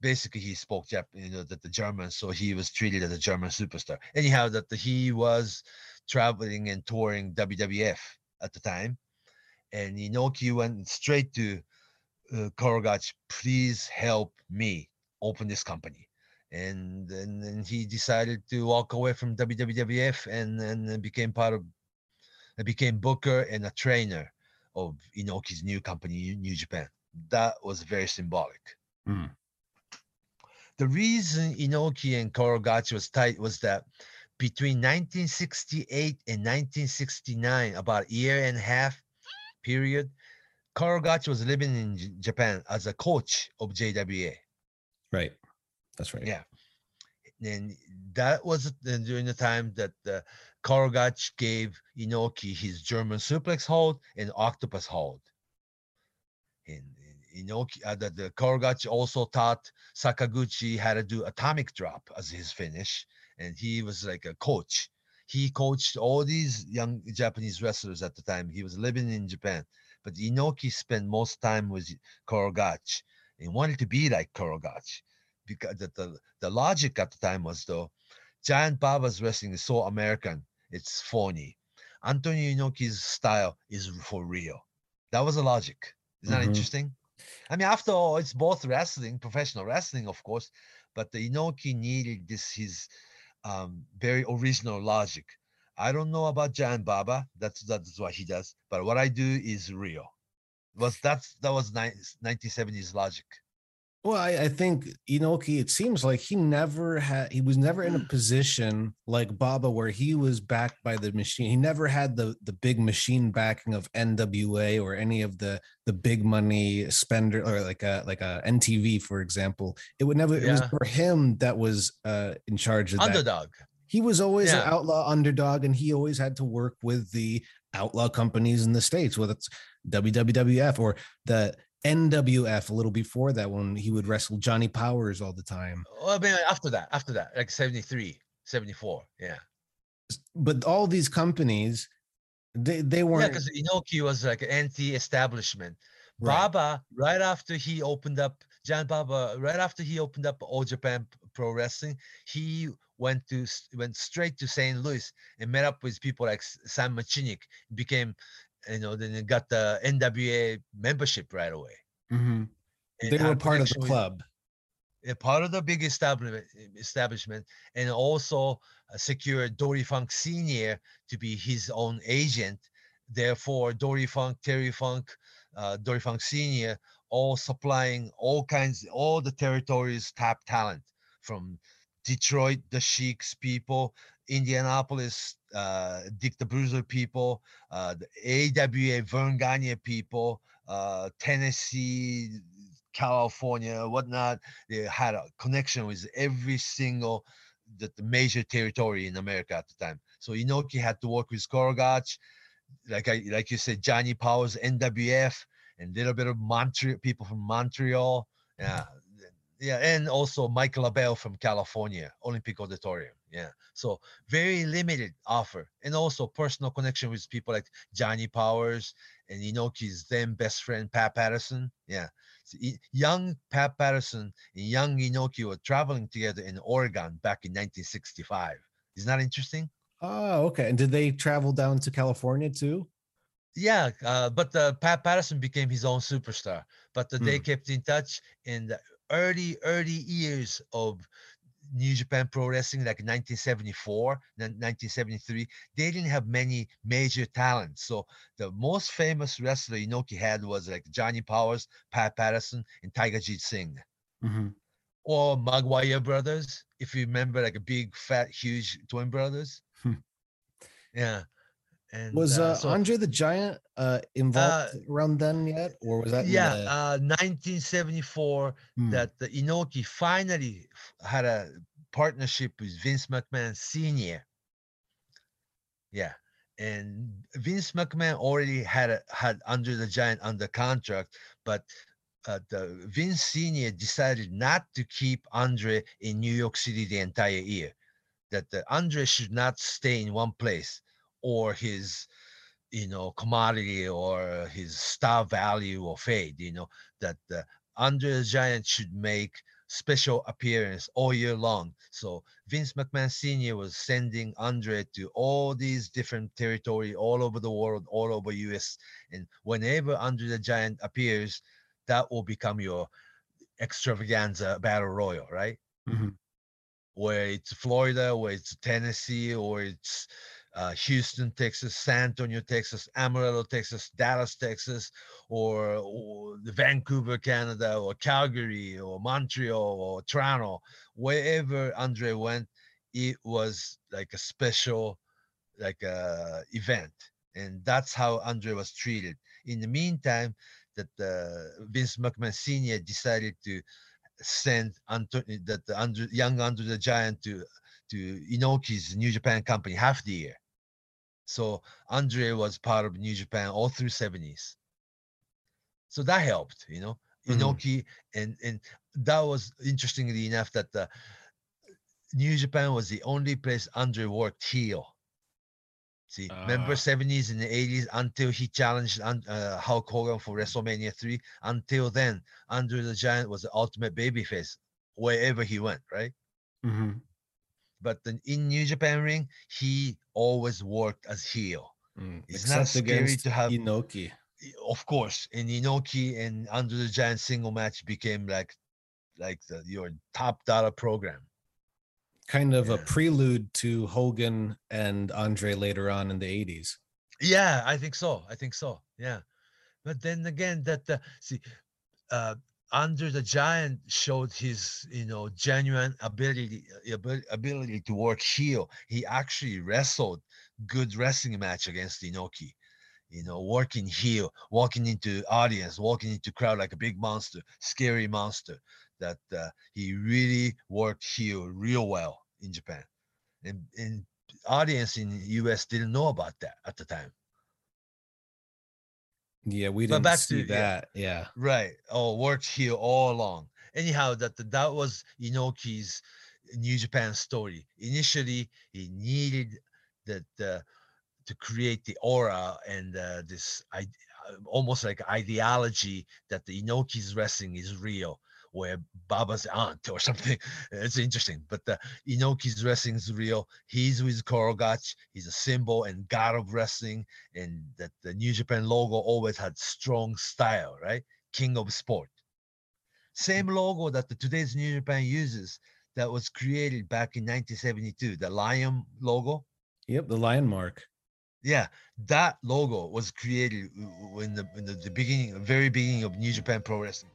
basically he spoke Jap, you know, that the German, so he was treated as a German superstar. Anyhow, that the, he was traveling and touring WWF at the time, and Inoki went straight to uh, Karl Gotch, please help me open this company. And then he decided to walk away from WWF and then became part of, became booker and a trainer of Inoki's new company, New Japan. That was very symbolic. Mm. The reason Inoki and Karl Gotch was tight was that between 1968 and 1969, about a year and a half period, Karl Gotch was living in J- Japan as a coach of JWA. Right. That's right. Yeah. And that was during the time that uh, Karl Gotch gave Inoki his German suplex hold and octopus hold. And, Inoki, uh, the, the also taught Sakaguchi how to do atomic drop as his finish. And he was like a coach. He coached all these young Japanese wrestlers at the time. He was living in Japan. But Inoki spent most time with Karl Gotch and wanted to be like Karl Gotch because the, the, the logic at the time was though Giant Baba's wrestling is so American, it's phony. Antonio Inoki's style is for real. That was the logic. Isn't that Mhm. interesting? I mean, after all, it's both wrestling, professional wrestling, of course, but the Inoki needed this his um, very original logic. I don't know about Giant Baba. That's that's what he does. But what I do is real. Was that's that was nine, 1970s logic. Well, I, I think Inoki, it seems like he never had, he was never in a position like Baba where he was backed by the machine. He never had the the big machine backing of NWA or any of the the big money spender or like a like a NTV, for example. It would never, it was for him that was uh in charge of that. Underdog. He was always an outlaw underdog, and he always had to work with the outlaw companies in the states, whether it's WWF or the NWF. A little before that, when he would wrestle Johnny Powers all the time. Well, I mean, after that, after that, like 73, 74. Yeah. But all these companies, they they weren't because Inoki was like anti-establishment. Right. Baba, right after he opened up, John Baba, right after he opened up All Japan Pro Wrestling, he went to went straight to St. Louis and met up with people like Sam Muchnick, became, you know, then he got the NWA membership right away. Mhm. they were part of the club. a part of the big establishment establishment and also uh, secured Dory Funk Sr. to be his own agent. Therefore, Dory Funk, Terry Funk, uh, Dory Funk Sr. all supplying all kinds, all the territories' top talent from Detroit, the Sheiks people, Indianapolis, uh, Dick the Bruiser people, uh, the AWA Verne Gagne people, uh, Tennessee, California, whatnot they had a connection with every single the, the major territory in America at the time. So Inoki had to work with Karl Gotch, like I like you said, Johnny Powers, NWF, and a little bit of Montreal people from Montreal. Yeah. Yeah, and also Mike LeBell from California, Olympic Auditorium. Yeah. So very limited offer. And also personal connection with people like Johnny Powers and Inoki's then best friend Pat Patterson. Yeah. So, young Pat Patterson and young Inoki were traveling together in Oregon back in 1965. Isn't that interesting? Oh, okay. And did they travel down to California too? Yeah, uh, but uh, Pat Patterson became his own superstar. But uh, they Hmm. kept in touch in the early, early years of New Japan Pro Wrestling, like 1974, 1973. They didn't have many major talents. So the most famous wrestler Inoki had was like Johnny Powers, Pat Patterson, and Tiger Jeet Singh. Mhm. or McGuire brothers, if you remember, like a big, fat, huge twin brothers. Hmm. Yeah. And Was uh, so- Andre the Giant uh, involved around then yet, or was that? yeah, the- uh, 1974, Hmm. that the Inoki finally had a partnership with Vince McMahon Sr. Yeah. And Vince McMahon already had a, had Andre the Giant under contract, but uh, the Vince Sr. decided not to keep Andre in New York City the entire year. That the Andre should not stay in one place, or his, you know, commodity or his star value or fade. You know that the Andre the Giant should make special appearance all year long. So Vince McMahon Sr. was sending Andre to all these different territory all over the world, all over US. And whenever Andre the Giant appears, that will become your extravaganza battle royal, right? Mhm. Where it's Florida, where it's Tennessee, or it's uh, Houston, Texas, San Antonio, Texas, Amarillo, Texas, Dallas, Texas, or, or Vancouver, Canada, or Calgary, or Montreal, or Toronto, wherever Andre went, it was like a special, like a event, and that's how Andre was treated. In the meantime, that uh, Vince McMahon Sr. decided to send Anthony, that the young Andre the Giant to to Inoki's New Japan company half the year. So Andre was part of New Japan all through 70s. So that helped, you know. Mhm. Inoki and and that was interestingly enough that the New Japan was the only place Andre worked heel. See, remember Ah. 70s and the 80s until he challenged uh, Hulk Hogan for WrestleMania 3. Until then, Andre the Giant was the ultimate babyface wherever he went, right? Mhm. But then in New Japan ring, he always worked as heel. Mm. It's not scary to have- Inoki. Of course, and Inoki and Andre the Giant single match became like like the, your top dollar program. Kind of a prelude to Hogan and Andre later on in the 80s. Yeah, I think so. I think so. Yeah. But then again, that the see, uh, Andre the Giant showed his, you know, genuine ability ability to work heel. He actually wrestled good wrestling match against Inoki. You know, working heel, walking into audience, walking into crowd like a big monster, scary monster. That uh, he really worked heel real well in Japan, and and audience in US didn't know about that at the time. Yeah, we But didn't back see to- yeah. that. Yeah. Right. Oh, worked here all along. Anyhow, that that was Inoki's New Japan story. Initially, he needed that uh, to create the aura and uh, this I, almost like ideology that the Inoki's wrestling is real, where Baba's aunt or something. It's interesting, but uh, the Inoki's wrestling is real. He's with Karl Gotch. He's a symbol and god of wrestling, and that the New Japan logo always had strong style, right? King of sport. Same mm. logo that the today's New Japan uses that was created back in 1972, the lion logo. Yep, the lion mark. Yeah, that logo was created in the in the, the beginning, very beginning of New Japan Pro Wrestling.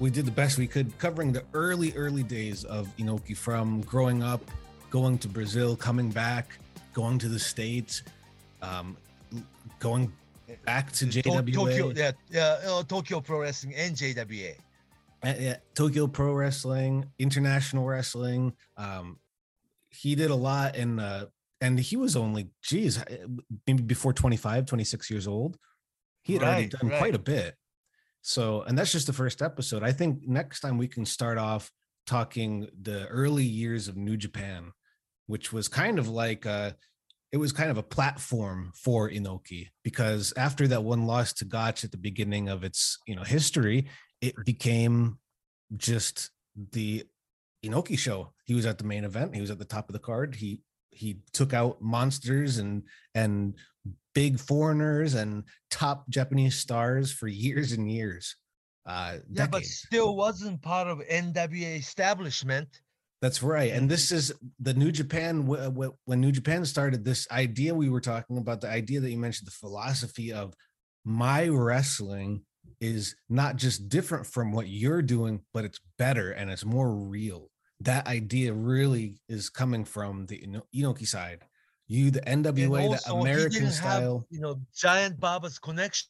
We did the best we could covering the early early days of inoki from growing up going to brazil coming back going to the states um, going back to jwa Tokyo, yeah, yeah, uh, Tokyo Pro Wrestling and JWA. uh, yeah, tokyo pro wrestling international wrestling um, he did a lot in uh, and he was only geez maybe before 25 26 years old he had already done right. quite a bit so and that's just the first episode i think next time we can start off talking the early years of new japan which was kind of like uh it was kind of a platform for inoki because after that one loss to gotch at the beginning of its you know history it became just the Inoki show. He was at the main event. He was at the top of the card. He he took out monsters and and big foreigners and top Japanese stars for years and years. Uh Yeah, but still wasn't part of NWA establishment. That's right. And this is the New Japan. wh- wh- When New Japan started, this idea we were talking about, the idea that you mentioned, the philosophy of my wrestling is not just different from what you're doing, but it's better and it's more real. That idea really is coming from the Inoki side. You, the NWA, the also, he American didn't have, style. you know, Giant Baba's connection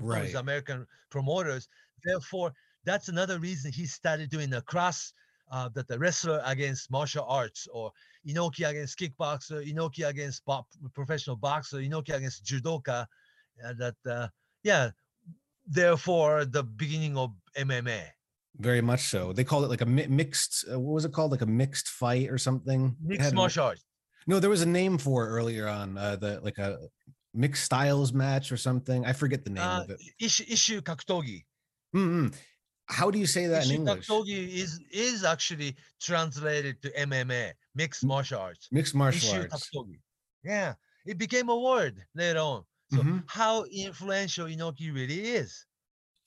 Right. with American promoters. Therefore, that's another reason he started doing the cross uh, that the wrestler against martial arts or Inoki against kickboxer, Inoki against bo- professional boxer, Inoki against judoka. uh, that uh, yeah, therefore the beginning of MMA, Very much so. They called it like a mi- mixed, uh, what was it called? Like a mixed fight or something? Mixed martial arts. No, there was a name for it earlier on. Uh, the like a mixed styles match or something. I forget the name Uh, of it. Ishu, Ishu Kakutogi. Mm-mm. How do you say that in Issue English? Kakutogi is is actually translated to MMA, mixed martial arts. Mixed martial Issue arts. Kakutogi. Yeah, it became a word later on. So Mhm. how influential Inoki really is.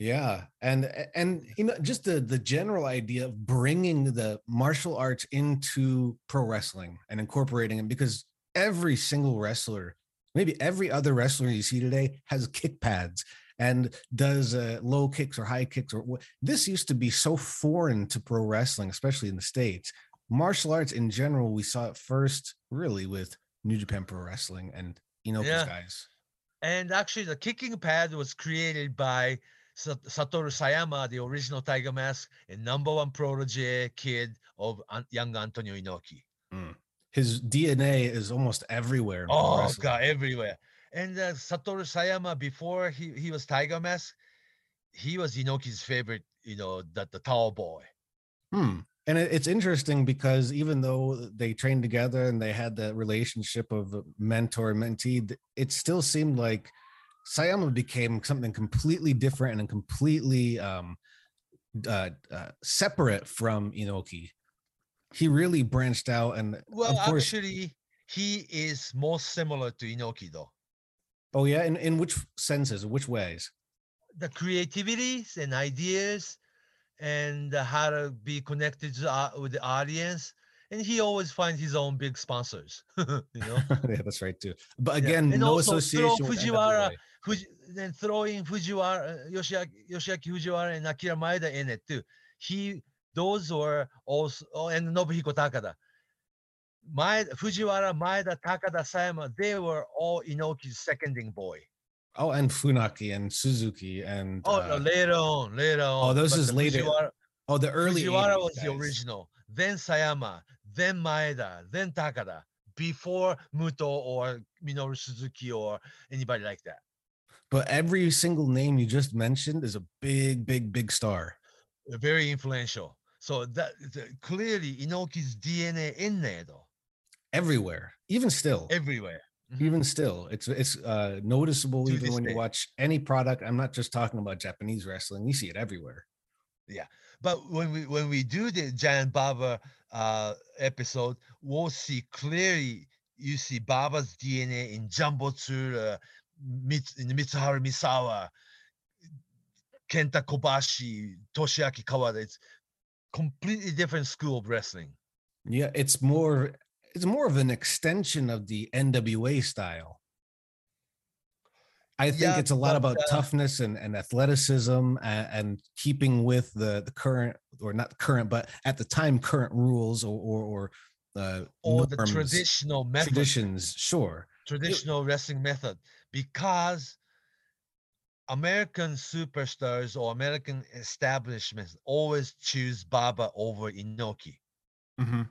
Yeah, and and you know just the the general idea of bringing the martial arts into pro wrestling and incorporating it because every single wrestler, maybe every other wrestler you see today has kick pads and does uh, low kicks or high kicks or this used to be so foreign to pro wrestling, especially in the states. Martial arts in general, we saw it first really with New Japan Pro Wrestling and Inoki's Yeah. guys. And actually, the kicking pad was created by Satoru Sayama, the original Tiger Mask, and number one protege kid of young Antonio Inoki. His DNA is almost everywhere. Oh wrestling. god, everywhere. And uh, Satoru Sayama, before he, he was Tiger Mask, he was Inoki's favorite, you know, the, the tall boy. Hmm. And it, it's interesting because even though they trained together and they had that relationship of mentor mentee, it still seemed like Sayama became something completely different and completely um, uh, uh, separate from Inoki. He really branched out, and Well, of course, actually, he is more similar to Inoki, though. oh yeah. In in which senses? Which ways? The creativities and ideas, and how to be connected to, uh, with the audience. And he always finds his own big sponsors, you know. yeah, that's right too. But Yeah, again, and no throw association with Fujiwara. Fuji, then throw in Fujiwara, uh, Yoshiaki, Yoshiaki Fujiwara and Akira Maeda in it too. He, those were also, oh, and Nobuhiko Takada. Maeda, Fujiwara, Maeda, Takada, Sayama, they were all Inoki's seconding boy. Oh, and Funaki and Suzuki and Oh, uh, no, later on, later on. Oh, those but is later, Fujiwara, oh the early Fujiwara 80s was the original. Then Sayama, then Maeda, then Takada. Before Muto or Minoru Suzuki or anybody like that. But every single name you just mentioned is a big, big, big star. uh, very influential. So that clearly Inoki's DNA in there though, Everywhere, even still, everywhere. Mhm. even still, it's it's uh, noticeable To even when day. you watch any product. I'm not just talking about Japanese wrestling; you see it everywhere. Yeah, but when we when we do the Giant Baba uh, episode, we'll see clearly. You see Baba's DNA in Jumbo Tsuruta, in Mitsuharu Misawa, Kenta Kobashi, Toshiaki Kawada. It's completely different school of wrestling. Yeah, it's more it's more of an extension of the NWA style. I think Yeah, it's a lot but, about uh, toughness and, and athleticism and, and keeping with the the current or not current, but at the time current rules or or, or uh, Or the traditional method. traditions. Sure, traditional wrestling method because American superstars or American establishments always choose Baba over Inoki. Mhm.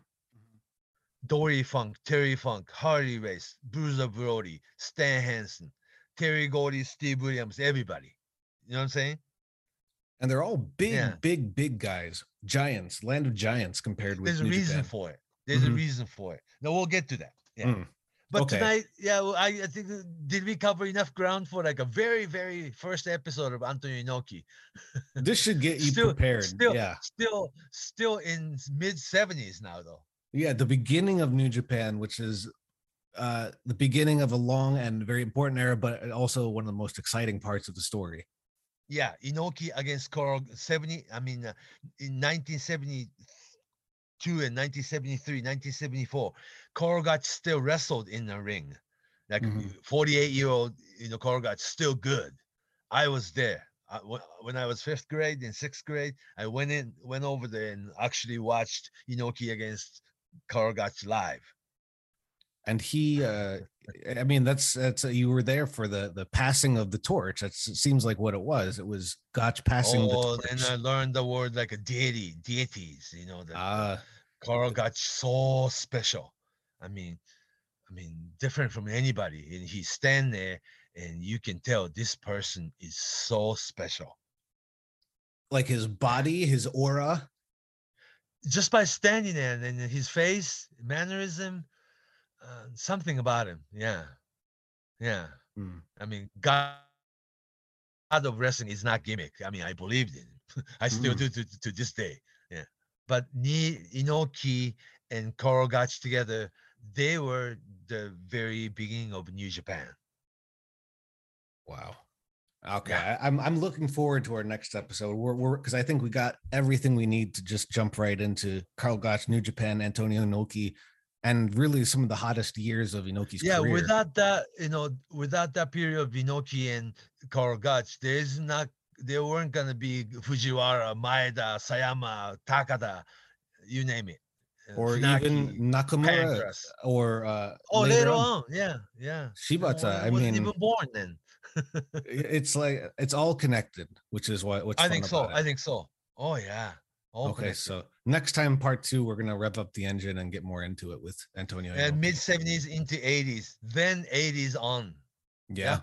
Dory Funk, Terry Funk, Harley Race, Bruiser Brody, Stan Hansen, Terry Gordy, Steve Williams, everybody. You know what I'm saying? and they're all big, Yeah. big, big guys, giants, land of giants compared with. There's a New reason Japan. for it. There's a Mhm. reason for it. Now we'll get to that. Yeah. Mm. But Okay. tonight, yeah, well, I, I think uh, did we cover enough ground for like a very, very first episode of Antonio Inoki? This should get you still, prepared. Still, yeah. still, still in mid seventies now, though. Yeah, the beginning of New Japan, which is uh the beginning of a long and very important era, but also one of the most exciting parts of the story. Yeah, Inoki against Koro seventy. I mean, uh, in nineteen seventy two and 1973, 1974, Karl Gotch still wrestled in the ring. Like Mhm. 48 year old, you know, Karl Gotch still good. I was there. I, when I was fifth grade and sixth grade, I went in, went over there and actually watched Inoki against Karl Gotch live. And he uh I mean that's that's you were there for the the passing of the torch. That's it seems like what it was. It was Gotch passing oh, the and. I learned the word like a deity, deities, you know, the, Carl Korogach so special. I mean, I mean, different from anybody. And he stand there and you can tell this person is so special. like his body, his aura. Just by standing there and his face, mannerism, uh, something about him. Yeah. Yeah. Mm. I mean, God, God of wrestling is not gimmick. I mean, I believed in it. I still Mm. do to, to this day. Yeah. But Ni Inoki and Karl Gotch together, they were the very beginning of New Japan. Wow. Okay, Yeah. I'm I'm looking forward to our next episode. We're we're because I think we got everything we need to just jump right into Karl Gotch, New Japan, Antonio Inoki, and really some of the hottest years of Inoki's yeah, career. without that, you know, without that period of Inoki and Karl Gotch, there's not there weren't gonna be Fujiwara, Maeda, Sayama, Takada, you name it. uh, or Funaki, even Nakamura Pancrase. or uh Oh, later later on. on, yeah, yeah. Shibata, No, I wasn't mean- even born then. it's like it's all connected, which is what what's I think so. about I think so. Oh yeah. All okay, connected. so next time part two, we're gonna rev up the engine and get more into it with Antonio. and mid seventies into eighties, then eighties on. yeah.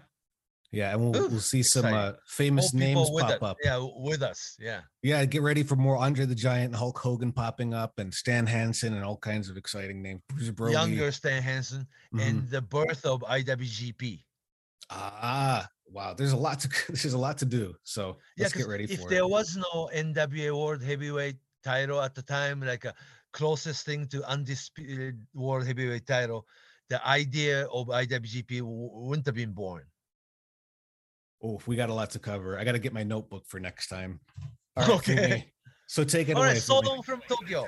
Yeah, and we'll Ooh, we'll see some uh, famous names pop us. up. Yeah, with us. Yeah. Yeah, get ready for more Andre the Giant, Hulk Hogan popping up, and Stan Hansen, and all kinds of exciting names. Bruiser Brody. Younger Stan Hansen Mhm. and the birth of IWGP. ah, wow. There's a lot to there's a lot to do. So Yeah, let's get ready if for there it. was no NWA World Heavyweight title at the time, like a closest thing to undisputed World Heavyweight title, the idea of IWGP w- wouldn't have been born. Oh, we got a lot to cover. I got to get my notebook for next time. All right, Okay. Fumi, So take it All away. right, so Fumi. long from Tokyo.